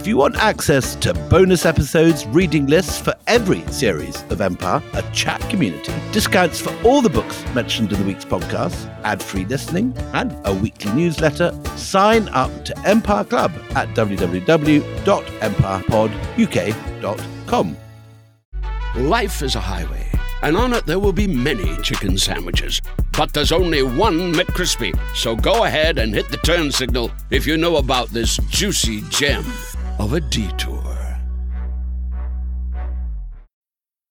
If you want access to bonus episodes, reading lists for every series of Empire, a chat community, discounts for all the books mentioned in the week's podcast, ad free listening, and a weekly newsletter, sign up to Empire Club at www.empirepoduk.com. Life is a highway, and on it there will be many chicken sandwiches. But there's only one McCrispy. So go ahead and hit the turn signal if you know about this juicy gem of a detour.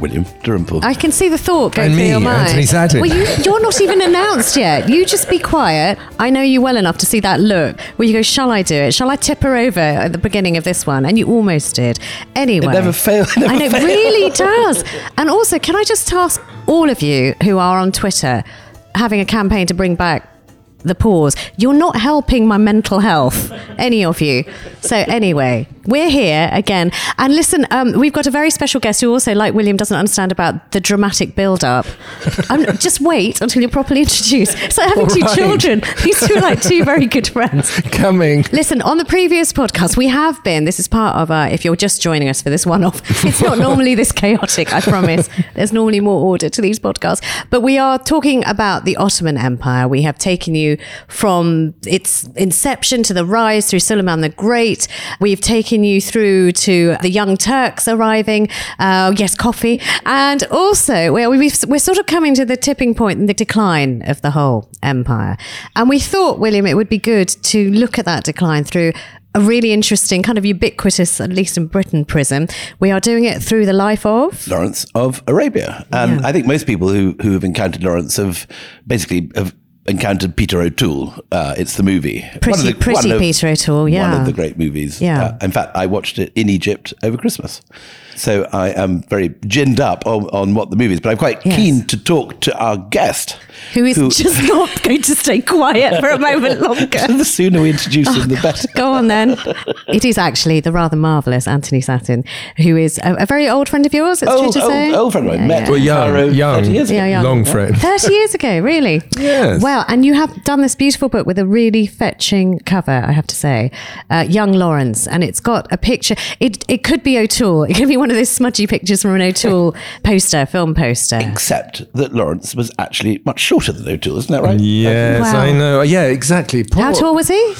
William Dalrymple. I can see the thought going And through me, your mind. Anthony Sattin. Well, you, you're not even announced yet. You just be quiet. I know you well enough to see that look where you go, "Shall I do it? Shall I tip her over at the beginning of this one?" And you almost did. Anyway, It never fails. It never I know, it fails. really does. And also, can I just ask all of you who are on Twitter having a campaign to bring back the pause. You're not helping my mental health, any of you. So anyway, we're here again. And listen, um, we've got a very special guest who also, like William, doesn't understand about the dramatic build-up. Um, just wait until you're properly introduced. It's like having two Right. children. These two are like two very good friends. Coming. Listen, on the previous podcast, we have been, this is part of, uh, if you're just joining us for this one off, it's not normally this chaotic, I promise. There's normally more order to these podcasts. But we are talking about the Ottoman Empire. We have taken you from its inception to the rise through Suleiman the Great. We've taken you through to the Young Turks arriving. Uh, yes, coffee. And also, well, we've, we're sort of coming to the tipping point in the decline of the whole empire. And we thought, William, it would be good to look at that decline through a really interesting, kind of ubiquitous, at least in Britain, prism. We are doing it through the life of. Lawrence of Arabia. And Yeah. I think most people who, who have encountered Lawrence have basically have encountered Peter O'Toole. Uh, it's the movie. Pretty- pretty Peter O'Toole, yeah. One of the great movies. Yeah. Uh, in fact, I watched it in Egypt over Christmas. So I am very ginned up on, on what the movie is, but I'm quite Yes. keen to talk to our guest. Who is just not going to stay quiet for a moment longer. the sooner we introduce him, the better. Go on then. It is actually the rather marvellous Anthony Sattin, who is a, a very old friend of yours, it's true Old, to old, say. old friend of mine. Yeah, Met yeah. Well, young, Cairo young. 30 years ago. Yeah, young. Long friend. 30 years ago, really? Yes. Well, and you have done this beautiful book with a really fetching cover, I have to say. Uh, Young Lawrence. And it's got a picture. It, it could be O'Toole. It could be one of those smudgy pictures from an O'Toole poster, film poster. Except that Lawrence was actually much shorter than O'Toole, isn't that right? Yes, Wow. I know. Yeah, exactly. How tall was he?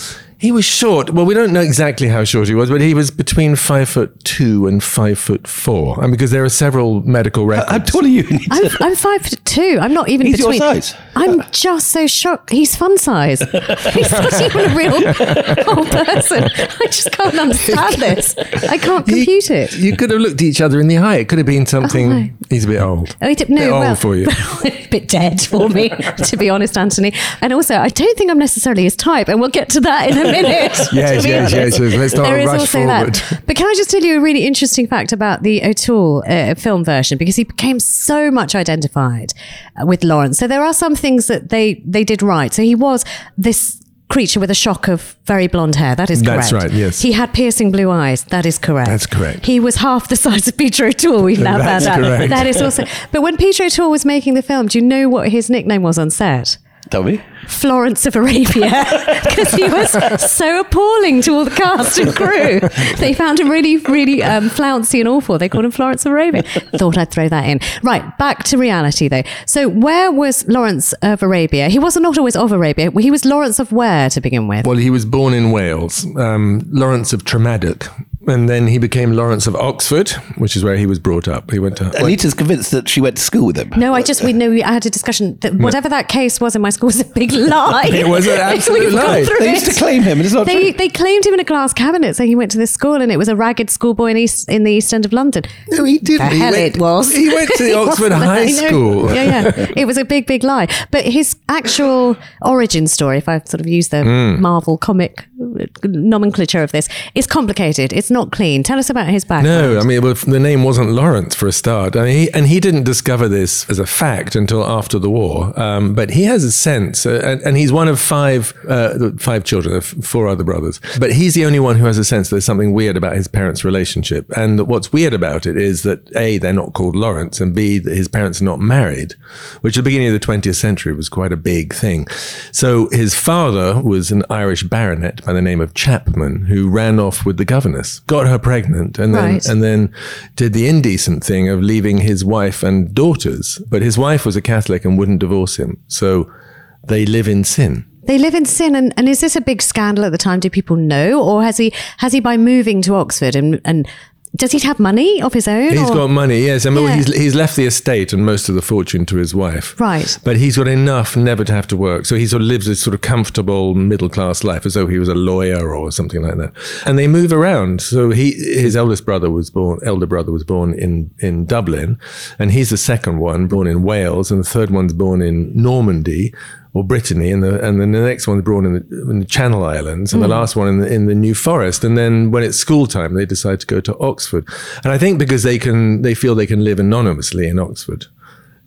He was short. Well, we don't know exactly how short he was, but he was between five foot two and five foot four. And because there are several medical records. How tall are you? I'm, I'm five foot two. I'm not even He's your between. size. I'm just so shocked. He's fun size. He's not even a real whole person. I just can't understand this. I can't You- compute it. You could have looked at each other in the eye. It could have been something. Oh, no. He's a bit old. Oh, he did, bit no, old for you. a bit dead for me, to be honest, Anthony. And also, I don't think I'm necessarily his type, and we'll get to that in a minute. Yes, to be yes, yes, yes. Let's not There is rush also forward. that. But can I just tell you a really interesting fact about the O'Toole uh, film version because he became so much identified uh, with Lawrence. So there are some things that they they did right. So he was this creature with a shock of very blonde hair. That is correct. That's right, yes. He had piercing blue eyes. That is correct. That's correct. He was half the size of Peter O'Toole. We've now found out. That is also. But when Peter O'Toole was making the film, do you know what his nickname was on set? Tell me. Florence of Arabia because he was so appalling to all the cast and crew. They found him really, really um, flouncy and awful. They called him Florence of Arabia. Thought I'd throw that in. Right, back to reality though. So, where was Lawrence of Arabia? He was not always of Arabia. He was Lawrence of where to begin with? Well, he was born in Wales. Um, Lawrence of Tremadoc and then he became Lawrence of Oxford, which is where he was brought up. He went to Anita's convinced that she went to school with him. No, I just we know we had a discussion that whatever that case was in my school was a big lie. It was an absolute lie. through They used it. to claim him, and it's not They, true. they claimed him in a glass cabinet, saying he went to this school, and it was a ragged schoolboy in East in the East End of London. No, he didn't. The He hell went- it was. he went to the Oxford High there, I know. School. Yeah, yeah. It was a big, big lie. But his actual origin story, if I sort of use the Hmm. Marvel comic nomenclature of this, is complicated. It's not clean. Tell us about his background. No, I mean, well, the name wasn't Lawrence for a start. Mean, he, and he didn't discover this as a fact until after the war. Um, but he has a sense, uh, and, and he's one of five, uh, five children, f- four other brothers. But he's the only one who has a sense there's something weird about his parents' relationship. And what's weird about it is that A, they're not called Lawrence, and B, his parents are not married, which at the beginning of the 20th century was quite a big thing. So his father was an Irish baronet by the name of Chapman, who ran off with the governess, got her pregnant, and then Right. and then did the indecent thing of leaving his wife and daughters. But his wife was a Catholic and wouldn't divorce him, so they live in sin. They live in sin, and, and is this a big scandal at the time? Do people know, or has he has he by moving to Oxford and and does he have money of his own? He's or- got money, yes. I mean, Yeah. he's, he's left the estate and most of the fortune to his wife. Right. But he's got enough never to have to work. So he sort of lives this sort of comfortable middle class life as though he was a lawyer or something like that. And they move around. So he, his eldest brother was born, elder brother was born in, in Dublin. And he's the second one, born in Wales. And the third one's born in Normandy or Brittany, and the and then the next one's born in the, in the Channel Islands, and the hmm. last one in the, in the New Forest. And then when it's school time, they decide to go to Oxford. And I think because they can, they feel they can live anonymously in Oxford.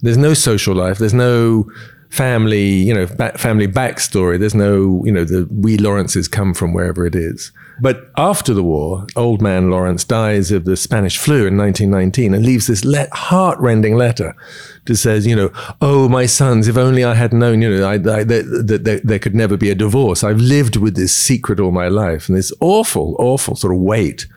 There's no social life. There's no family, you know, family backstory. There's no, you know, the we Lawrences come from wherever it is. But after the war, old man Lawrence dies of the Spanish flu in 1919 and leaves this le- heart-rending letter that says, you know, oh, my sons, if only I had known, you know, I, I, that, there could never be a divorce. I've lived with this secret all my life and this awful, awful sort of weight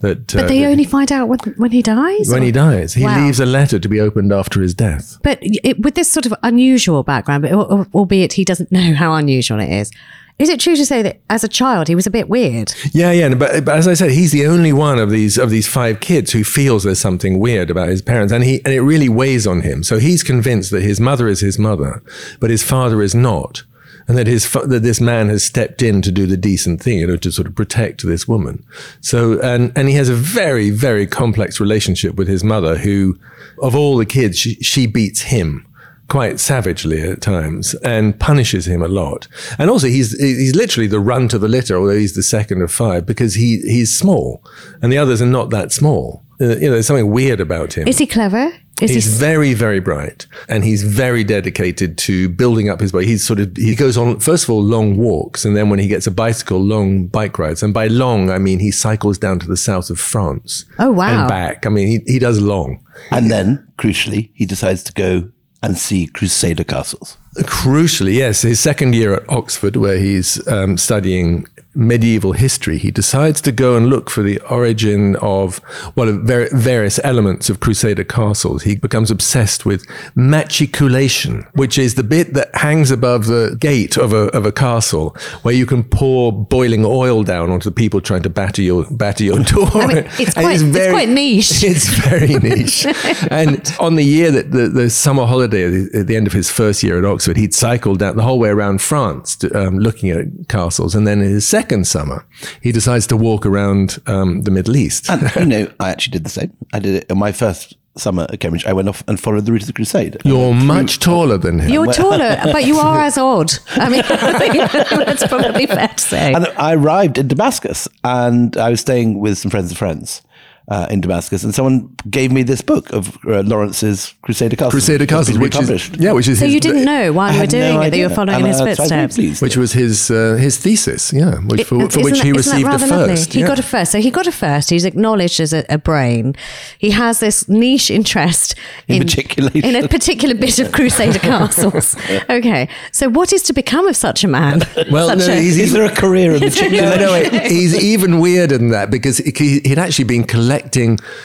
that. Uh, but they that- only find out when, when he dies. when or- he dies, he Wow. leaves a letter to be opened after his death. But it, with this sort of unusual background, but albeit he doesn't know how unusual it is, is it true to say that as a child he was a bit weird? Yeah, yeah, but, but as I said, he's the only one of these of these five kids who feels there's something weird about his parents, and he and it really weighs on him. So he's convinced that his mother is his mother, but his father is not, and that his that this man has stepped in to do the decent thing, you know, to sort of protect this woman. So and and he has a very very complex relationship with his mother, who, of all the kids, she, she beats him quite savagely at times and punishes him a lot. And also, he's he's literally the run to the litter, although he's the second of five because he he's small, and the others are not that small. Uh, you know, there's something weird about him. Is he clever? Is He's he? very, very bright, and he's very dedicated to building up his body. He's sort of he goes on first of all long walks, and then when he gets a bicycle, long bike rides. And by long, I mean he cycles down to the south of France. Oh, wow. And back. I mean he he does long. And then, crucially, he decides to go and see Crusader castles. Crucially, yes, his second year at Oxford, where he's um, studying medieval history, he decides to go and look for the origin of well, of ver- various elements of Crusader castles. He becomes obsessed with machicolation, which is the bit that hangs above the gate of a of a castle, where you can pour boiling oil down onto the people trying to batter your batter your door. I mean, it's quite- it's quite niche. It's very niche. and on the year that the, the summer holiday at the, at the end of his first year at Oxford, he'd cycled down the whole way around France to, um, looking at castles. And then in his second summer, he decides to walk around um, the Middle East. And, you know, I actually did the same. I did it in my first summer at Cambridge. I went off and followed the route of the Crusade. You're much taller than him. You're taller, but you are as odd. I mean, that's probably fair to say. And I arrived in Damascus and I was staying with some friends of friends uh, in Damascus. And someone gave me this book of uh, Lawrence's Crusader Castles. Crusader It's castles, which is yeah, which is So his, you didn't know while I you were had no doing it that you idea. were following in And, his uh, so I footsteps. which was his uh, his thesis, yeah, which, for, for which that- he that received a rather lovely? first. He yeah. got a first. So he got a first. He's acknowledged as a, a brain. He has this niche interest In in, in a particular bit of Crusader castles. Okay. So what is to become of such a man? Well, Such no, a- he's, Is there a career in Is there machicolation? no, no, wait. he's even weirder than that because he- he'd actually been collecting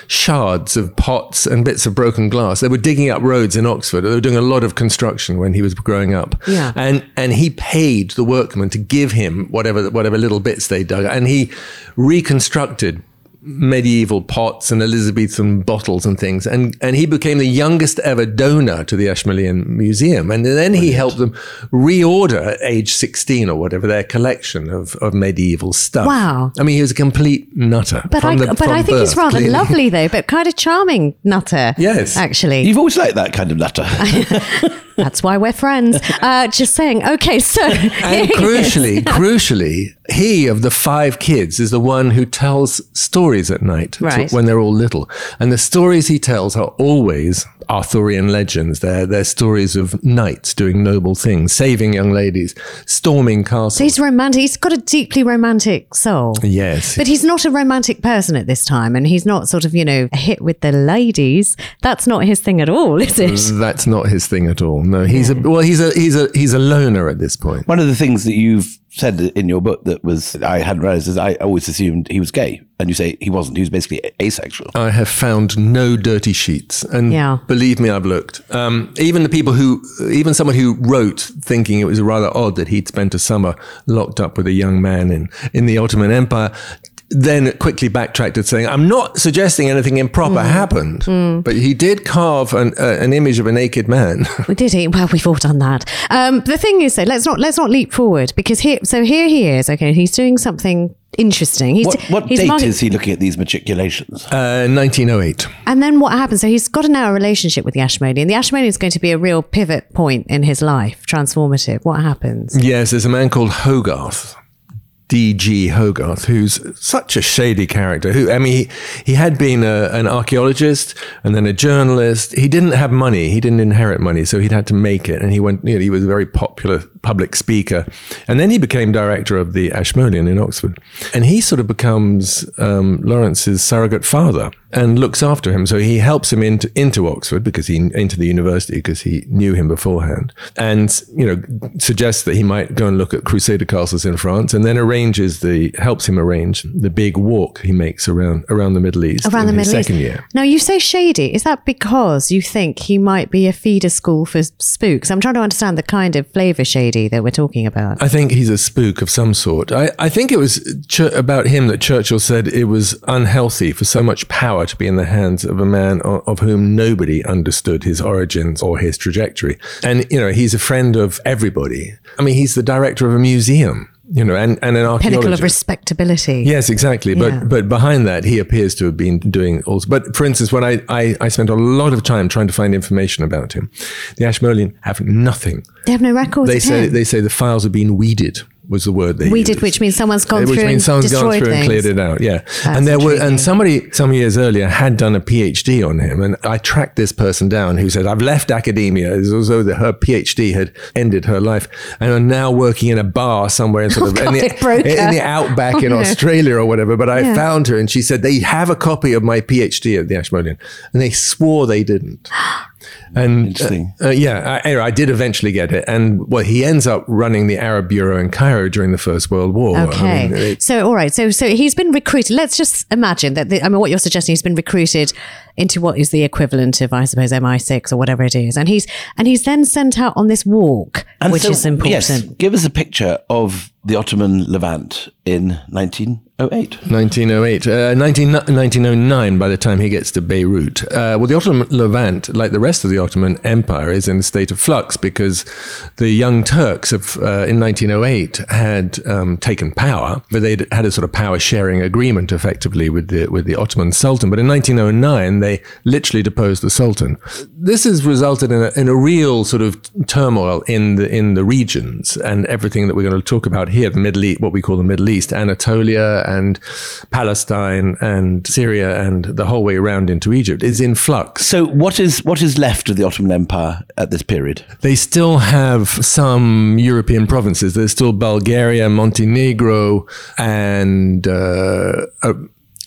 shards of pots and bits of broken glass. They were digging up roads in Oxford. They were doing a lot of construction when he was growing up. Yeah. And and he paid the workmen to give him whatever whatever little bits they dug, and he reconstructed medieval pots and Elizabethan bottles and things. And, and he became the youngest ever donor to the Ashmolean Museum. And then he helped them reorder at age 16 or whatever their collection of, of medieval stuff. Wow. I mean, he was a complete nutter. But from I, the- but from I think he's rather clearly. lovely though, but kind of charming nutter. Yes. actually. You've always liked that kind of nutter. That's why we're friends. Uh, just saying. Okay, so And crucially, crucially, he of the five kids is the one who tells stories at night Right. when they're all little. And the stories he tells are always Arthurian legends. They're, they're stories of knights doing noble things, saving young ladies, storming castles. So he's romantic. He's got a deeply romantic soul. yes. But he's not a romantic person at this time, and he's not sort of, you know, a hit with the ladies. That's not his thing at all, is it? That's not his thing at all. No, he's a well. He's a he's a he's a loner at this point. One of the things that you've said in your book that was I hadn't realized is I always assumed he was gay, and you say he wasn't. He was basically asexual. I have found no dirty sheets, and Yeah. believe me, I've looked. Um, even the people who, even someone who wrote, thinking it was rather odd that he'd spent a summer locked up with a young man in in the Ottoman Empire. Then quickly backtracked and saying, "I'm not suggesting anything improper happened, but he did carve an, uh, an image of a naked man." We did he? Well, we've all done that. Um, the thing is, though, let's not let's not leap forward because here, so here he is. Okay, he's doing something interesting. He's, What, what he's date market- is he looking at these machicolations? Uh, 1908. And then what happens? So he's got a now a relationship with the Ashmolean. and The Ashmolean is going to be a real pivot point in his life, transformative. What happens? Yes, there's a man called Hogarth. D.G. Hogarth, who's such a shady character. Who, I mean, he, he had been a, an archaeologist and then a journalist. He didn't have money. He didn't inherit money, so he'd had to make it. And he went, you know, he was a very popular public speaker. And then he became director of the Ashmolean in Oxford. And he sort of becomes um, Lawrence's surrogate father and looks after him. So he helps him into, into Oxford because he, into the university because he knew him beforehand and, you know, suggests that he might go and look at Crusader castles in France and then arranges the, helps him arrange the big walk he makes around, around the Middle East Around the Middle East. second year. Now you say shady. Is that because you think he might be a feeder school for spooks? I'm trying to understand the kind of flavour shady that we're talking about. I think he's a spook of some sort. I, I think it was Ch- about him that Churchill said it was unhealthy for so much power to be in the hands of a man of, of whom nobody understood his origins or his trajectory. And, you know, he's a friend of everybody. I mean, he's the director of a museum, you know, and, and an archaeologist. Pinnacle of respectability. Yes, exactly. But Yeah. but behind that, he appears to have been doing also. But for instance, when I, I, I spent a lot of time trying to find information about him, the Ashmolean have nothing. They have no records. They say him. they say the files have been weeded was the word they Weeded, used. which means someone's gone which through and means someone's gone destroyed through and things. cleared it out. Yeah, That's and there were and somebody some years earlier had done a PhD on him, and I tracked this person down who said I've left academia as though that her PhD had ended her life, and are now working in a bar somewhere in oh, sort of in, God, broker. the, in the outback oh, in Oh, no. Australia or whatever. But I Yeah. found her, and she said they have a copy of my PhD at the Ashmolean, and they swore they didn't. And Interesting. uh, uh, yeah, I, I did eventually get it, and well, he ends up running the Arab bureau in Cairo during the First World War. I Okay. mean, it- so, all right. So, so he's been recruited. Let's just imagine that. The, I mean, what you're suggesting, he's been recruited into what is the equivalent of, I suppose, MI6 or whatever it is, and he's and he's then sent out on this walk, And which so, is important. Yes, give us a picture of the Ottoman Levant in 1908. 1908, uh, 19, 1909 by the time he gets to Beirut. Uh, well, the Ottoman Levant, like the rest of the Ottoman Empire, is in a state of flux because the Young Turks uh, in 1908 had um, taken power, but they'd had a sort of power sharing agreement effectively with the, with the Ottoman Sultan. But in 1909, they literally deposed the Sultan. This has resulted in a, in a real sort of turmoil in the, in the regions and everything that we're going to talk about here, the Middle East, what we call the Middle East, Anatolia and Palestine and Syria and the whole way around into Egypt is in flux. So, what is what is left of the Ottoman Empire at this period? They still have some European provinces. There's still Bulgaria, Montenegro, and uh, uh,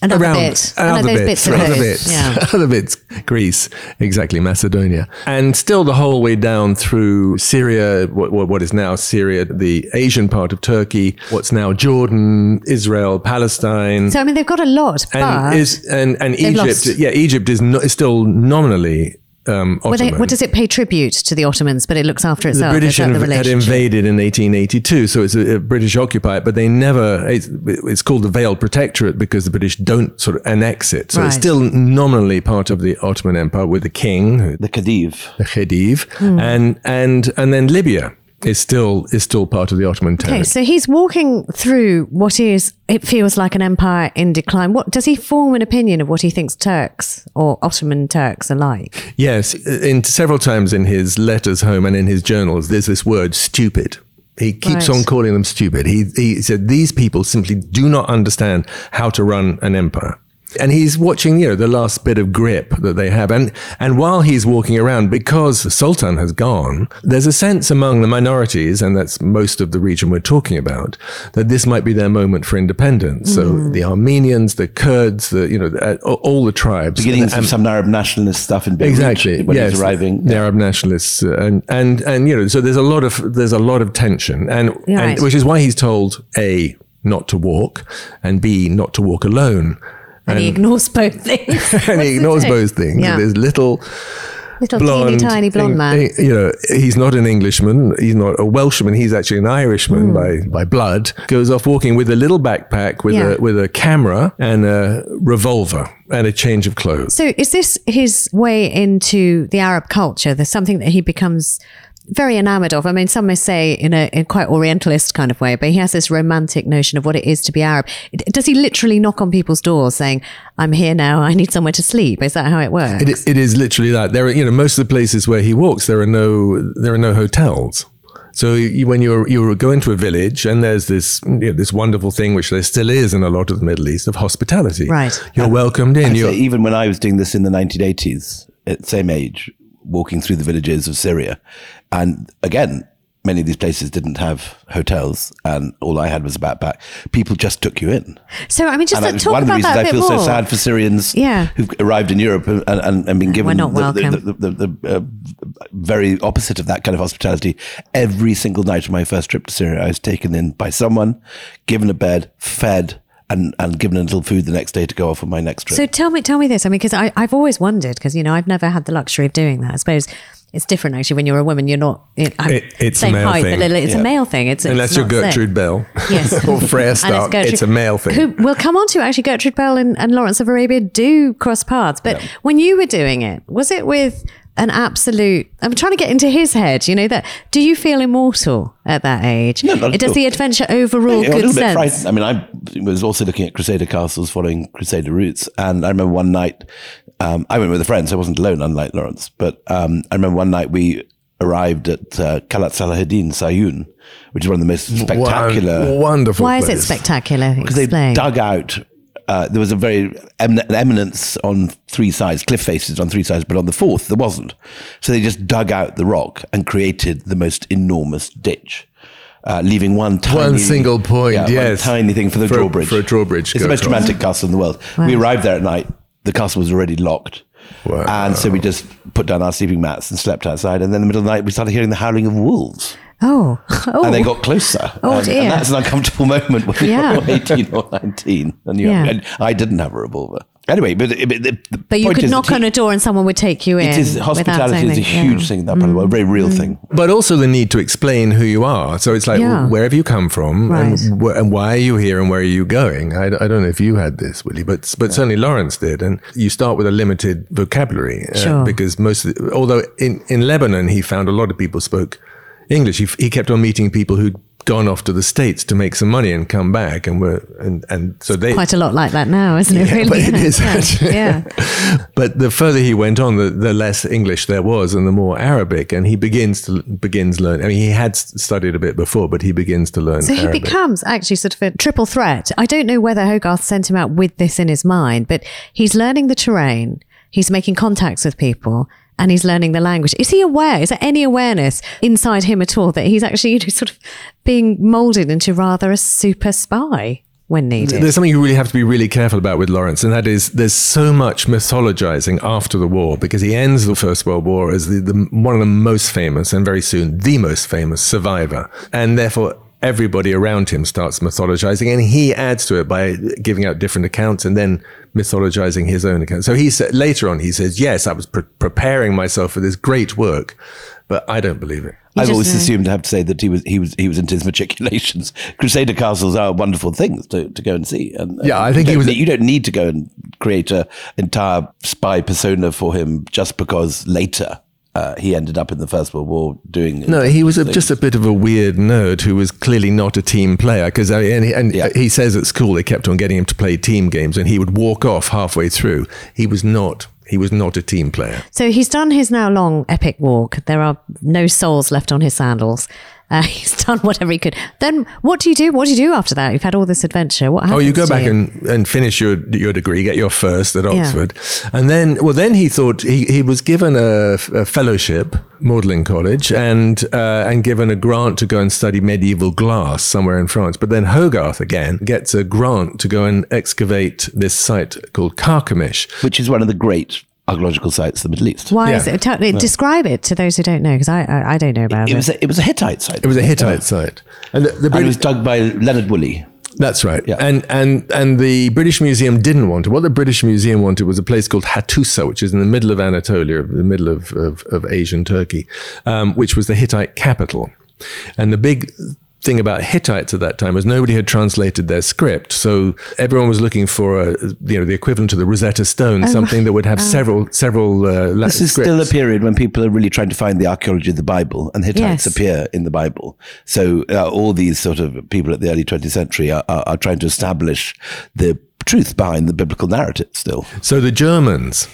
Another around bit. other Another bits, bits of other bits, yeah. other bits. Greece, exactly, Macedonia, and still the whole way down through Syria, what, what, is now Syria, the Asian part of Turkey, what's now Jordan, Israel, Palestine. So, I mean, they've got a lot, but and is and and Egypt, lost. yeah, Egypt is, no, is still nominally um, Well, they, what does it pay tribute to the Ottomans, but it looks after the itself? British Is that the inv- had invaded in 1882, so it's a, a British occupied, but they never. It's, it's called the Veiled Protectorate because the British don't sort of annex it. So it's still nominally part of the Ottoman Empire with the king, The Khedive. the Khedive, Hmm. and and and then Libya is still is still part of the Ottoman Okay, so he's walking through what is, it feels like an empire in decline. What does he form an opinion of what he thinks Turks or Ottoman Turks are like? Yes, in several times in his letters home and in his journals, there's this word "stupid." He keeps Right. on calling them stupid. He he said these people simply do not understand how to run an empire. And he's watching, you know, the last bit of grip that they have. And and while he's walking around, because the Sultan has gone, there's a sense among the minorities, and that's most of the region we're talking about, that this might be their moment for independence. So the Armenians, the Kurds, the you know, uh, all the tribes, Beginnings And- of some Arab nationalist stuff in Beirut exactly when yes, he's arriving. the Arab nationalists uh, and and and you know so there's a lot of there's a lot of tension and, Right. and which is why he's told a not to walk and b not to walk alone And, he ignores both things. and he ignores both things Yeah. there's little Little blonde teeny tiny blonde man. You know he's not an englishman he's not a welshman he's actually an irishman Hmm. by by blood goes off walking with a little backpack with Yeah. a with a camera and a revolver and a change of clothes So is this his way into the Arab culture? There's something that he becomes very enamored of. I mean, some may say in a in quite Orientalist kind of way, but he has this romantic notion of what it is to be Arab. Does he literally knock on people's doors saying, "I'm here now. I need somewhere to sleep"? Is that how it works? It, it is literally that. There are, you know, most of the places where he walks, there are no, there are no hotels. So you, when you're you go into a village and there's this you know, this wonderful thing which there still is in a lot of the Middle East of hospitality. Right. You're welcomed in. You're, even when I was doing this in the 1980s, at same age, walking through the villages of Syria, and again, many of these places didn't have hotels, and all I had was a backpack. People just took you in. so I mean, just and to that was talk one of the reasons that I feel more. so sad for Syrians Yeah. who've arrived in Europe and, and, and been given not the, the, the, the, uh, very opposite of that kind of hospitality. Every single night of my first trip to Syria, I was taken in by someone, given a bed, fed, and, and given a little food the next day to go off on my next trip. So tell me, tell me this. I mean, because I've always wondered, because you know, I've never had the luxury of doing that. I suppose it's different actually when you're a woman. You're not. It, I'm It- it's a male height, thing. but it's Yeah. a male thing. It's unless it's you're not sick. Gertrude Bell. Yes. or Freya Stark, Gertrude- it's a male thing. Who we'll come on to actually. Gertrude Bell and, and Lawrence of Arabia do cross paths, but when you were doing it, was it with an absolute? I'm trying to get into his head. You know that. Do you feel immortal at that age? No, not at Does all. the adventure overall Yeah, good little sense? frightened. I mean, I was also looking at Crusader castles, following Crusader routes, and I remember one night um, I went with a friend, so I wasn't alone, unlike Lawrence. But um, I remember one night we arrived at uh, Kalat Salahuddin Sayun, which is one of the most spectacular. Won- wonderful. Why is it spectacular? because they Explain. dug out. Uh, there was a very em- eminence on three sides, cliff faces on three sides, but on the fourth there wasn't. So they just dug out the rock and created the most enormous ditch, uh, leaving one tiny, single point, yeah, one yes. tiny thing for the For a- drawbridge. for a drawbridge It's the most across. romantic castle in the world. We arrived there at night. The castle was already locked. Wow. And so we just put down our sleeping mats and slept outside. And then in the middle of the night, we started hearing the howling of wolves. Oh, oh, And they got closer. Oh, and, dear. and that's an uncomfortable moment when Yeah. you're 18 or 19. And, you Yeah. and I didn't have a revolver. Anyway, but, but the, the But you could is knock that on a door and someone would take you in. It is hospitality is a huge yeah. thing in that part of the world, a very real thing. But also the need to explain who you are. So it's like, Yeah. where have you come from, Right. and, wh- and why are you here, and where are you going? I, I don't know if you had this, Willie, but but certainly Lawrence did. And you start with a limited vocabulary uh, Sure. because most, of the, although in in Lebanon he found a lot of people spoke English. He, he kept on meeting people who'd gone off to the states to make some money and come back, and were and and so they Quite a lot like that now, isn't it? Yeah, really? but it is actually. yeah. But the further he went on, the, the less English there was, and the more Arabic. And he begins to begins learn. I mean, he had studied a bit before, but he begins to learn So he Arabic. becomes actually sort of a triple threat. I don't know whether Hogarth sent him out with this in his mind, but he's learning the terrain, he's making contacts with people, and he's learning the language. Is he aware? Is there any awareness inside him at all that he's actually you know, sort of being molded into rather a super spy when needed? There's something you really have to be really careful about with Lawrence, and that is there's so much mythologizing after the war because he ends the First World War as the, the one of the most famous and very soon the most famous survivor, and therefore everybody around him starts mythologizing, and he adds to it by giving out different accounts and then mythologizing his own account. So he said later on, he says, "Yes, I was pre- preparing myself for this great work, but I don't believe it." I've always uh, assumed, I have to say, that he was he was he was into his machicolations. Crusader castles are wonderful things to, to go and see. And Yeah, I think he don't was- need- you don't need to go and create a entire spy persona for him just because later uh, he ended up in the First World War doing. No, he was a, just a bit of a weird nerd who was clearly not a team player. Because and, he, and Yeah. he says at school they kept on getting him to play team games, and he would walk off halfway through. He was not. He was not a team player. So he's done his now long epic walk. There are no soles left on his sandals. Uh, he's done whatever he could. Then what do you do? What do you do after that? You've had all this adventure. What Oh, you go to back you? and, and finish your your degree, get your first at Yeah. Oxford, and then well, then he thought he, he was given a, a fellowship, Magdalen College, and uh, and given a grant to go and study medieval glass somewhere in France. But then Hogarth again gets a grant to go and excavate this site called Carchemish. which is one of the great archaeological sites of the Middle East. Why Yeah. is it? Tell, describe it to those who don't know, because I, I I don't know about It it. was a, it was a Hittite site. It was a Hittite site, and the, the And it British, was dug by Leonard Woolley. That's right. Yeah. And and and the British Museum didn't want it. What the British Museum wanted was a place called Hattusa, which is in the middle of Anatolia, the middle of, of, of Asian Turkey, um, which was the Hittite capital. And the big thing about Hittites at that time was nobody had translated their script, so everyone was looking for a you know the equivalent to the Rosetta Stone, something that would have several several. Uh, la- Oh. This is scripts. still a period when people are really trying to find the archaeology of the Bible, and Hittites Yes. appear in the Bible. So uh, all these sort of people at the early 20th century are, are, are trying to establish the truth behind the biblical narrative still. So the Germans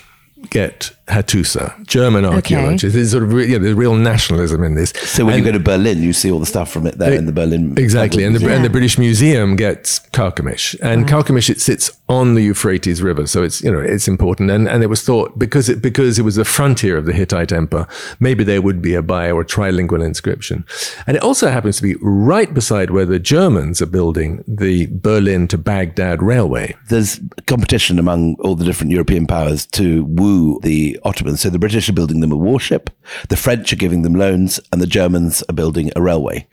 get Hattusa, German archaeologists. There's sort of re- yeah, there's real nationalism in this. So when And- you go to Berlin, you see all the stuff from it there in the Berlin. Museum. Exactly, and the, Museum. and the British Museum gets Carchemish, and Carchemish it sits on the Euphrates River, so it's you know it's important, and and it was thought because it because it was the frontier of the Hittite Empire, maybe there would be a bi or trilingual inscription, and it also happens to be right beside where the Germans are building the Berlin to Baghdad railway. there's competition among all the different European powers to woo the Ottomans. So the British are building them a warship, the French are giving them loans, and the Germans are building a railway.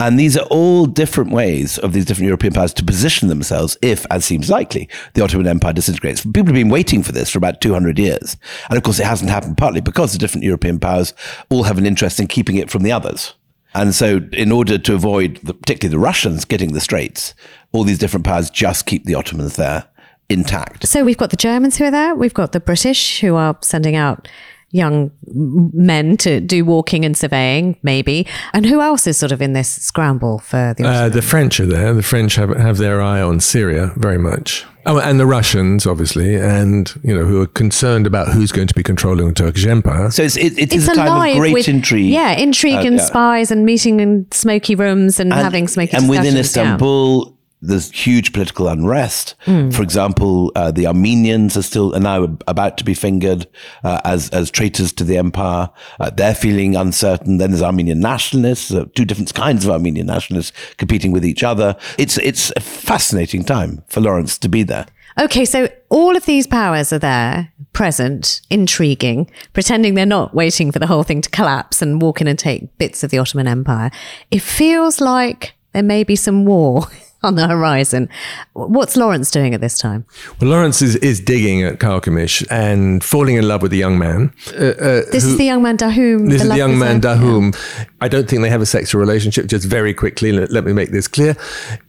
And these are all different ways of these different European powers to position themselves if, as seems likely, the Ottoman Empire disintegrates. People have been waiting for this for about 200 years. And of course, it hasn't happened partly because the different European powers all have an interest in keeping it from the others. And so, in order to avoid, the, particularly the Russians, getting the Straits, all these different powers just keep the Ottomans there intact. So we've got the Germans who are there. We've got the British who are sending out young men to do walking and surveying, maybe. And who else is sort of in this scramble for the? Uh, the French are there. The French have have their eye on Syria very much. Oh, and the Russians, obviously, and you know who are concerned about who's going to be controlling the Turkish Empire. So it's, it, it it's is a time of great with intrigue. Yeah, intrigue Uh, and yeah. spies and meeting in smoky rooms and, And- having smoky And within Istanbul. yeah. There's huge political unrest. Hmm. For example, uh, the Armenians are still are now about to be fingered uh, as as traitors to the empire. Uh, they're feeling uncertain. Then there's Armenian nationalists, uh, two different kinds of Armenian nationalists competing with each other. It's it's a fascinating time for Lawrence to be there. Okay, so all of these powers are there, present, intriguing, pretending they're not waiting for the whole thing to collapse and walk in and take bits of the Ottoman Empire. It feels like there may be some war on the horizon. What's Lawrence doing at this time? Well, Lawrence is, is digging at Carchemish and falling in love with a young man. Uh, This is the young man Dahum. This is the young man Dahum. I don't think they have a sexual relationship. Just very quickly, let, let me make this clear.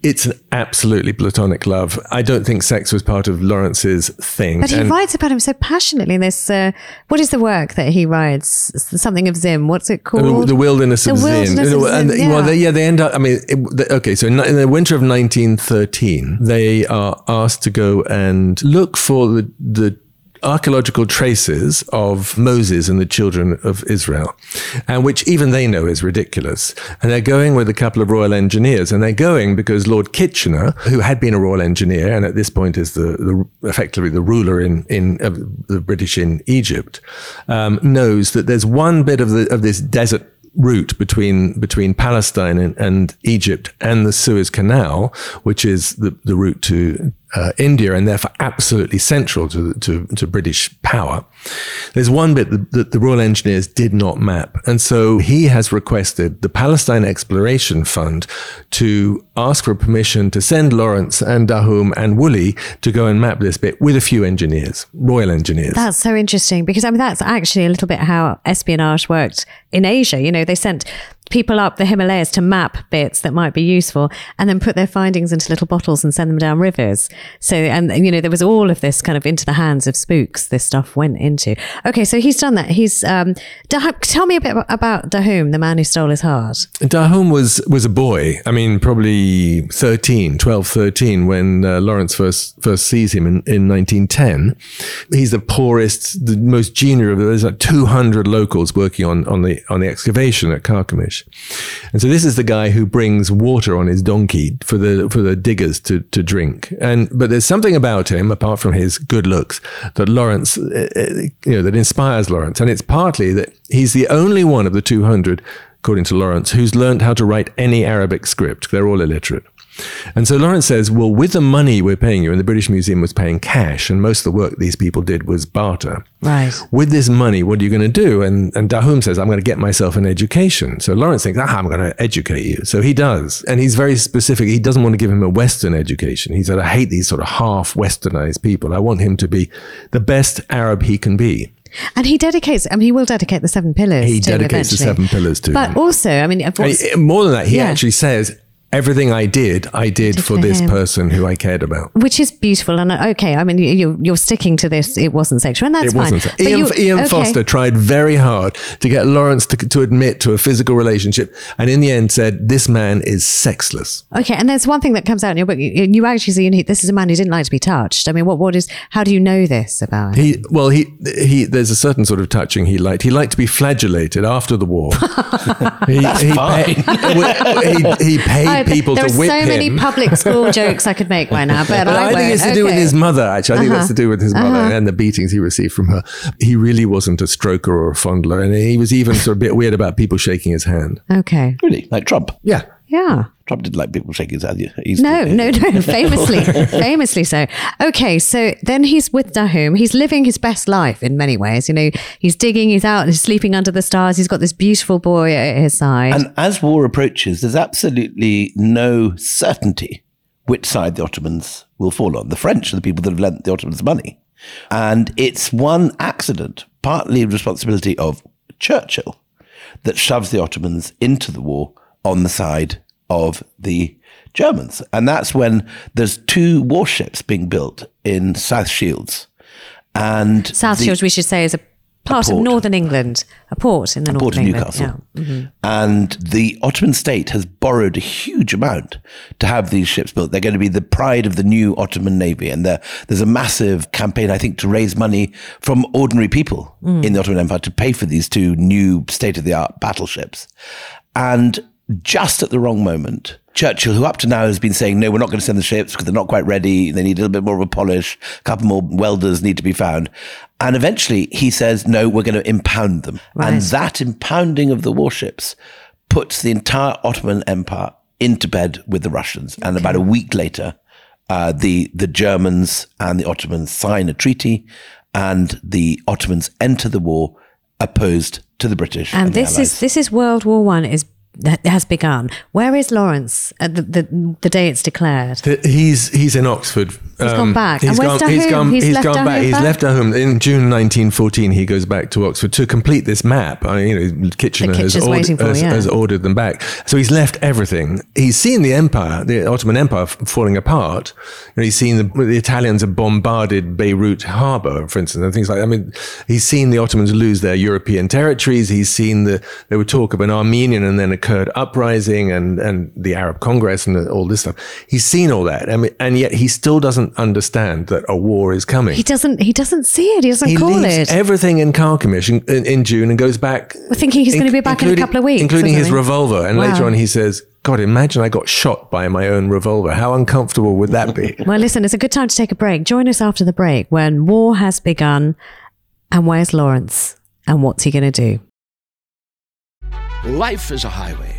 It's an absolutely platonic love. I don't think sex was part of Lawrence's thing. But he And- writes about him so passionately in this. Uh, what is the work that he writes? Something of Zin. What's it called? the wilderness of The. Wilderness of and, Well, yeah. they, yeah, they end up. I mean, it, the, okay. So in, in the winter of 1913, they are asked to go and look for the the archaeological traces of Moses and the children of Israel, and which even they know is ridiculous. And they're going with a couple of royal engineers, and they're going because Lord Kitchener, who had been a royal engineer and at this point is the, the effectively the ruler in in the British in Egypt, um, knows that there's one bit of the of this desert route between between Palestine and, and Egypt and the Suez Canal, which is the, the route to uh, India and therefore absolutely central to, to, to British power. There's one bit that, that, the Royal Engineers did not map. And so he has requested the Palestine Exploration Fund to ask for permission to send Lawrence and Dahum and Woolley to go and map this bit with a few engineers, Royal engineers. That's so interesting because I mean, that's actually a little bit how espionage worked in Asia. You know, they sent people up the Himalayas to map bits that might be useful and then put their findings into little bottles and send them down rivers. So, and you know, there was all of this kind of into the hands of spooks, this stuff went into. Okay, so he's done that. He's, um, tell me a bit about Dahum, the man who stole his heart. Dahum was, was a boy. I mean, probably 13, 12, 13 when uh, Lawrence first, first sees him in, in 1910. He's the poorest, the most junior of, there's like 200 locals working on, on the, on the excavation at Carchemish. And so this is the guy who brings water on his donkey for the for the diggers to to drink. And but there's something about him apart from his good looks that Lawrence uh, uh, you know that inspires Lawrence and it's partly that he's the only one of the 200 according to Lawrence who's learned how to write any Arabic script. They're all illiterate. And so Lawrence says, well, with the money we're paying you, and the British Museum was paying cash, and most of the work these people did was barter. Right. With this money, what are you going to do? And, and Dahum says, I'm going to get myself an education. So Lawrence thinks, ah, I'm going to educate you. So he does. And he's very specific. He doesn't want to give him a Western education. He said, I hate these sort of half Westernized people. I want him to be the best Arab he can be. And he dedicates, I mean, he will dedicate the seven pillars. He dedicates the seven pillars to But him. also, I mean, more than that, he yeah. actually says, everything I did, I did, did for, for, this him. person who I cared about. Which is beautiful. And uh, okay, I mean, you, you're sticking to this. It wasn't sexual, and that's it fine. Wasn't Ian, you, Ian okay. Forster tried very hard to get Lawrence to, to admit to a physical relationship, and in the end said, "This man is sexless." Okay, and there's one thing that comes out in your book. You, you actually see this is a man who didn't like to be touched. I mean, what what is? How do you know this about him? He well, he he. There's a certain sort of touching he liked. He liked to be flagellated after the war. he, he, pay, he, he, paid people to whip so many public school jokes I could make right now, but I, I think it's to okay. do with his mother. Actually, I think uh-huh. that's to do with his mother uh-huh. and the beatings he received from her. He really wasn't a stroker or a fondler, and he was even sort of a bit weird about people shaking his hand. Okay, really, like Trump. Yeah. Yeah. Trump didn't like people shaking his hand. He's, no, no, no. Famously, famously so. Okay, so then he's with Dahum. He's living his best life in many ways. You know, he's digging, he's out, he's sleeping under the stars. He's got this beautiful boy at his side. And as war approaches, there's absolutely no certainty which side the Ottomans will fall on. The French are the people that have lent the Ottomans money. And it's one accident, partly responsibility of Churchill, that shoves the Ottomans into the war on the side of the Germans. And that's when there's two warships being built in South Shields. And South the, Shields, we should say, is a part a of northern England, a port in the north port of Newcastle. Yeah. Mm-hmm. And the Ottoman state has borrowed a huge amount to have these ships built. They're going to be the pride of the new Ottoman navy. And there's a massive campaign, I think, to raise money from ordinary people mm. in the Ottoman Empire to pay for these two new state of the art battleships. And just at the wrong moment, Churchill, who up to now has been saying, no, we're not going to send the ships because they're not quite ready. They need a little bit more of a polish. A couple more welders need to be found. And eventually he says, no, we're going to impound them. Right. And that impounding of the warships puts the entire Ottoman Empire into bed with the Russians. And about a week later, uh, the, the Germans and the Ottomans sign a treaty and the Ottomans enter the war opposed to the British. And, and this is, this is World War One is has begun. Where is Lawrence at the, the, the day it's declared? He's he's in Oxford He's um, gone back. He's gone, he's gone, he's, he's left gone back. He's left home in June 1914. He goes back to Oxford to complete this map. I mean, you know, Kitchener has, ordered, for, has, yeah. has, ordered them back. So he's left everything. He's seen the empire, the Ottoman Empire, falling apart. You know, he's seen the, the, Italians have bombarded Beirut harbor, for instance, and things like. That. I mean, he's seen the Ottomans lose their European territories. He's seen the there were talk of an Armenian and then occurred uprising and and the Arab Congress and all this stuff. He's seen all that. I mean, and yet he still doesn't understand that a war is coming. He doesn't. He doesn't see it. He doesn't he call it. Everything in Carchemish in, in, in, June and goes back. We're thinking he's in, going to be back in a couple of weeks, including his revolver. And wow. later on, he says, God, imagine I got shot by my own revolver. How uncomfortable would that be? well, listen, it's a good time to take a break. Join us after the break when war has begun. And where's Lawrence? And what's he going to do? Life is a highway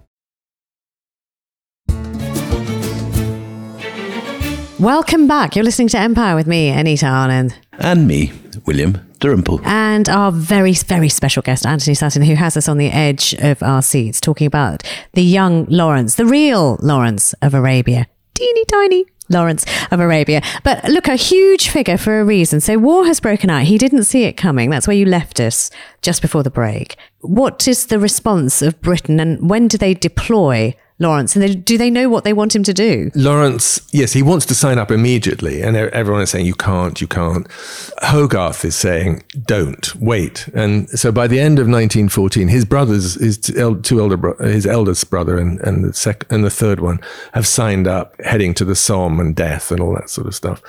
Welcome back. You're listening to Empire with me, Anita Anand, And me, William Dalrymple. and our very, very special guest, Anthony Sattin, who has us on the edge of our seats talking about the young Lawrence, the real Lawrence of Arabia. Teeny tiny Lawrence of Arabia. But look, a huge figure for a reason. So war has broken out. He didn't see it coming. That's where you left us just before the break. What is the response of Britain and when do they deploy Lawrence? And they, do they know what they want him to do? Lawrence, yes, he wants to sign up immediately, and everyone is saying you can't, you can't. Hogarth is saying don't wait, and so by the end of 1914, his brothers, his two elder, bro- his eldest brother and and the sec- and the third one have signed up, heading to the Somme and death and all that sort of stuff.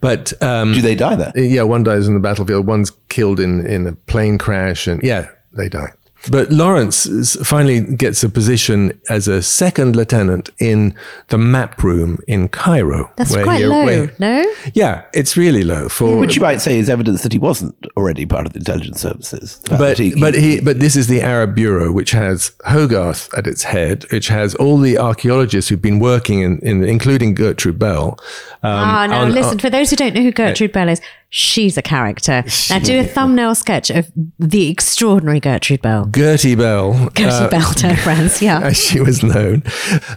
But um, Do they die there? yeah, one dies in the battlefield, one's killed in, in a plane crash, and yeah, they die. But Lawrence finally gets a position as a second lieutenant in the map room in Cairo. That's where quite low, where- no? Yeah, it's really low for. Which you might say is evidence that he wasn't already part of the intelligence services. But he- but he but this is the Arab Bureau, which has Hogarth at its head, which has all the archaeologists who've been working in, in including Gertrude Bell. Um, Ah, no, on- listen, on- for those who don't know who Gertrude Bell is, she's a character. Now, do a thumbnail sketch of the extraordinary Gertrude Bell. Gertie Bell. Gertie uh, Bell to her friends, yeah. as she was known,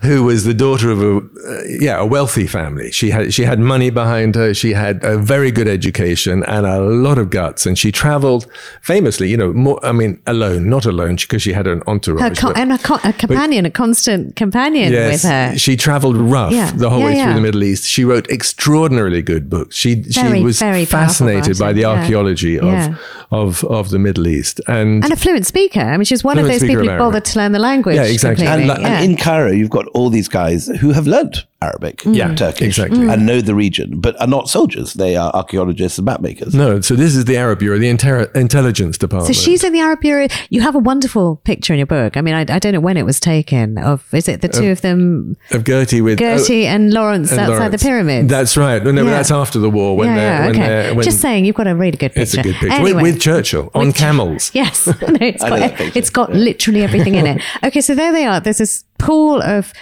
who was the daughter of a uh, yeah a wealthy family. She had she had money behind her. She had a very good education and a lot of guts. And she travelled famously, you know, more. I mean, alone, not alone, because she had an entourage. Her co- but- and a, co- a companion, a constant companion Yes, with her. she travelled rough Yeah, the whole yeah, way through yeah. the Middle East. She wrote extraordinarily good books. She Very, she was very powerful fascinated by the archaeology of, Yeah. of of the Middle East and. and a fluent speaker. I mean, she's one of those people who bothered to learn the language. Yeah, exactly. completely, and, yeah. and in Cairo, you've got all these guys who have learnt Arabic, Yeah, Turkish, exactly. Mm. and know the region, but are not soldiers. They are archaeologists and map makers. no, so this is the Arab Bureau, the inter- intelligence department. so she's in the Arab Bureau. You have a wonderful picture in your book. I mean, I, I don't know when it was taken. Of is it the two of them, of Gertie with Gertie oh, and Lawrence and outside Lawrence. the pyramids? That's right. No, no, Yeah. that's after the war when yeah, they're yeah, when okay. they're when Just saying, you've got a really good picture. it's a good picture Anyway. with, with Churchill on With- camels. Yes, no, it's I got, that it's got literally everything in it. Okay, so there they are. There's this pool of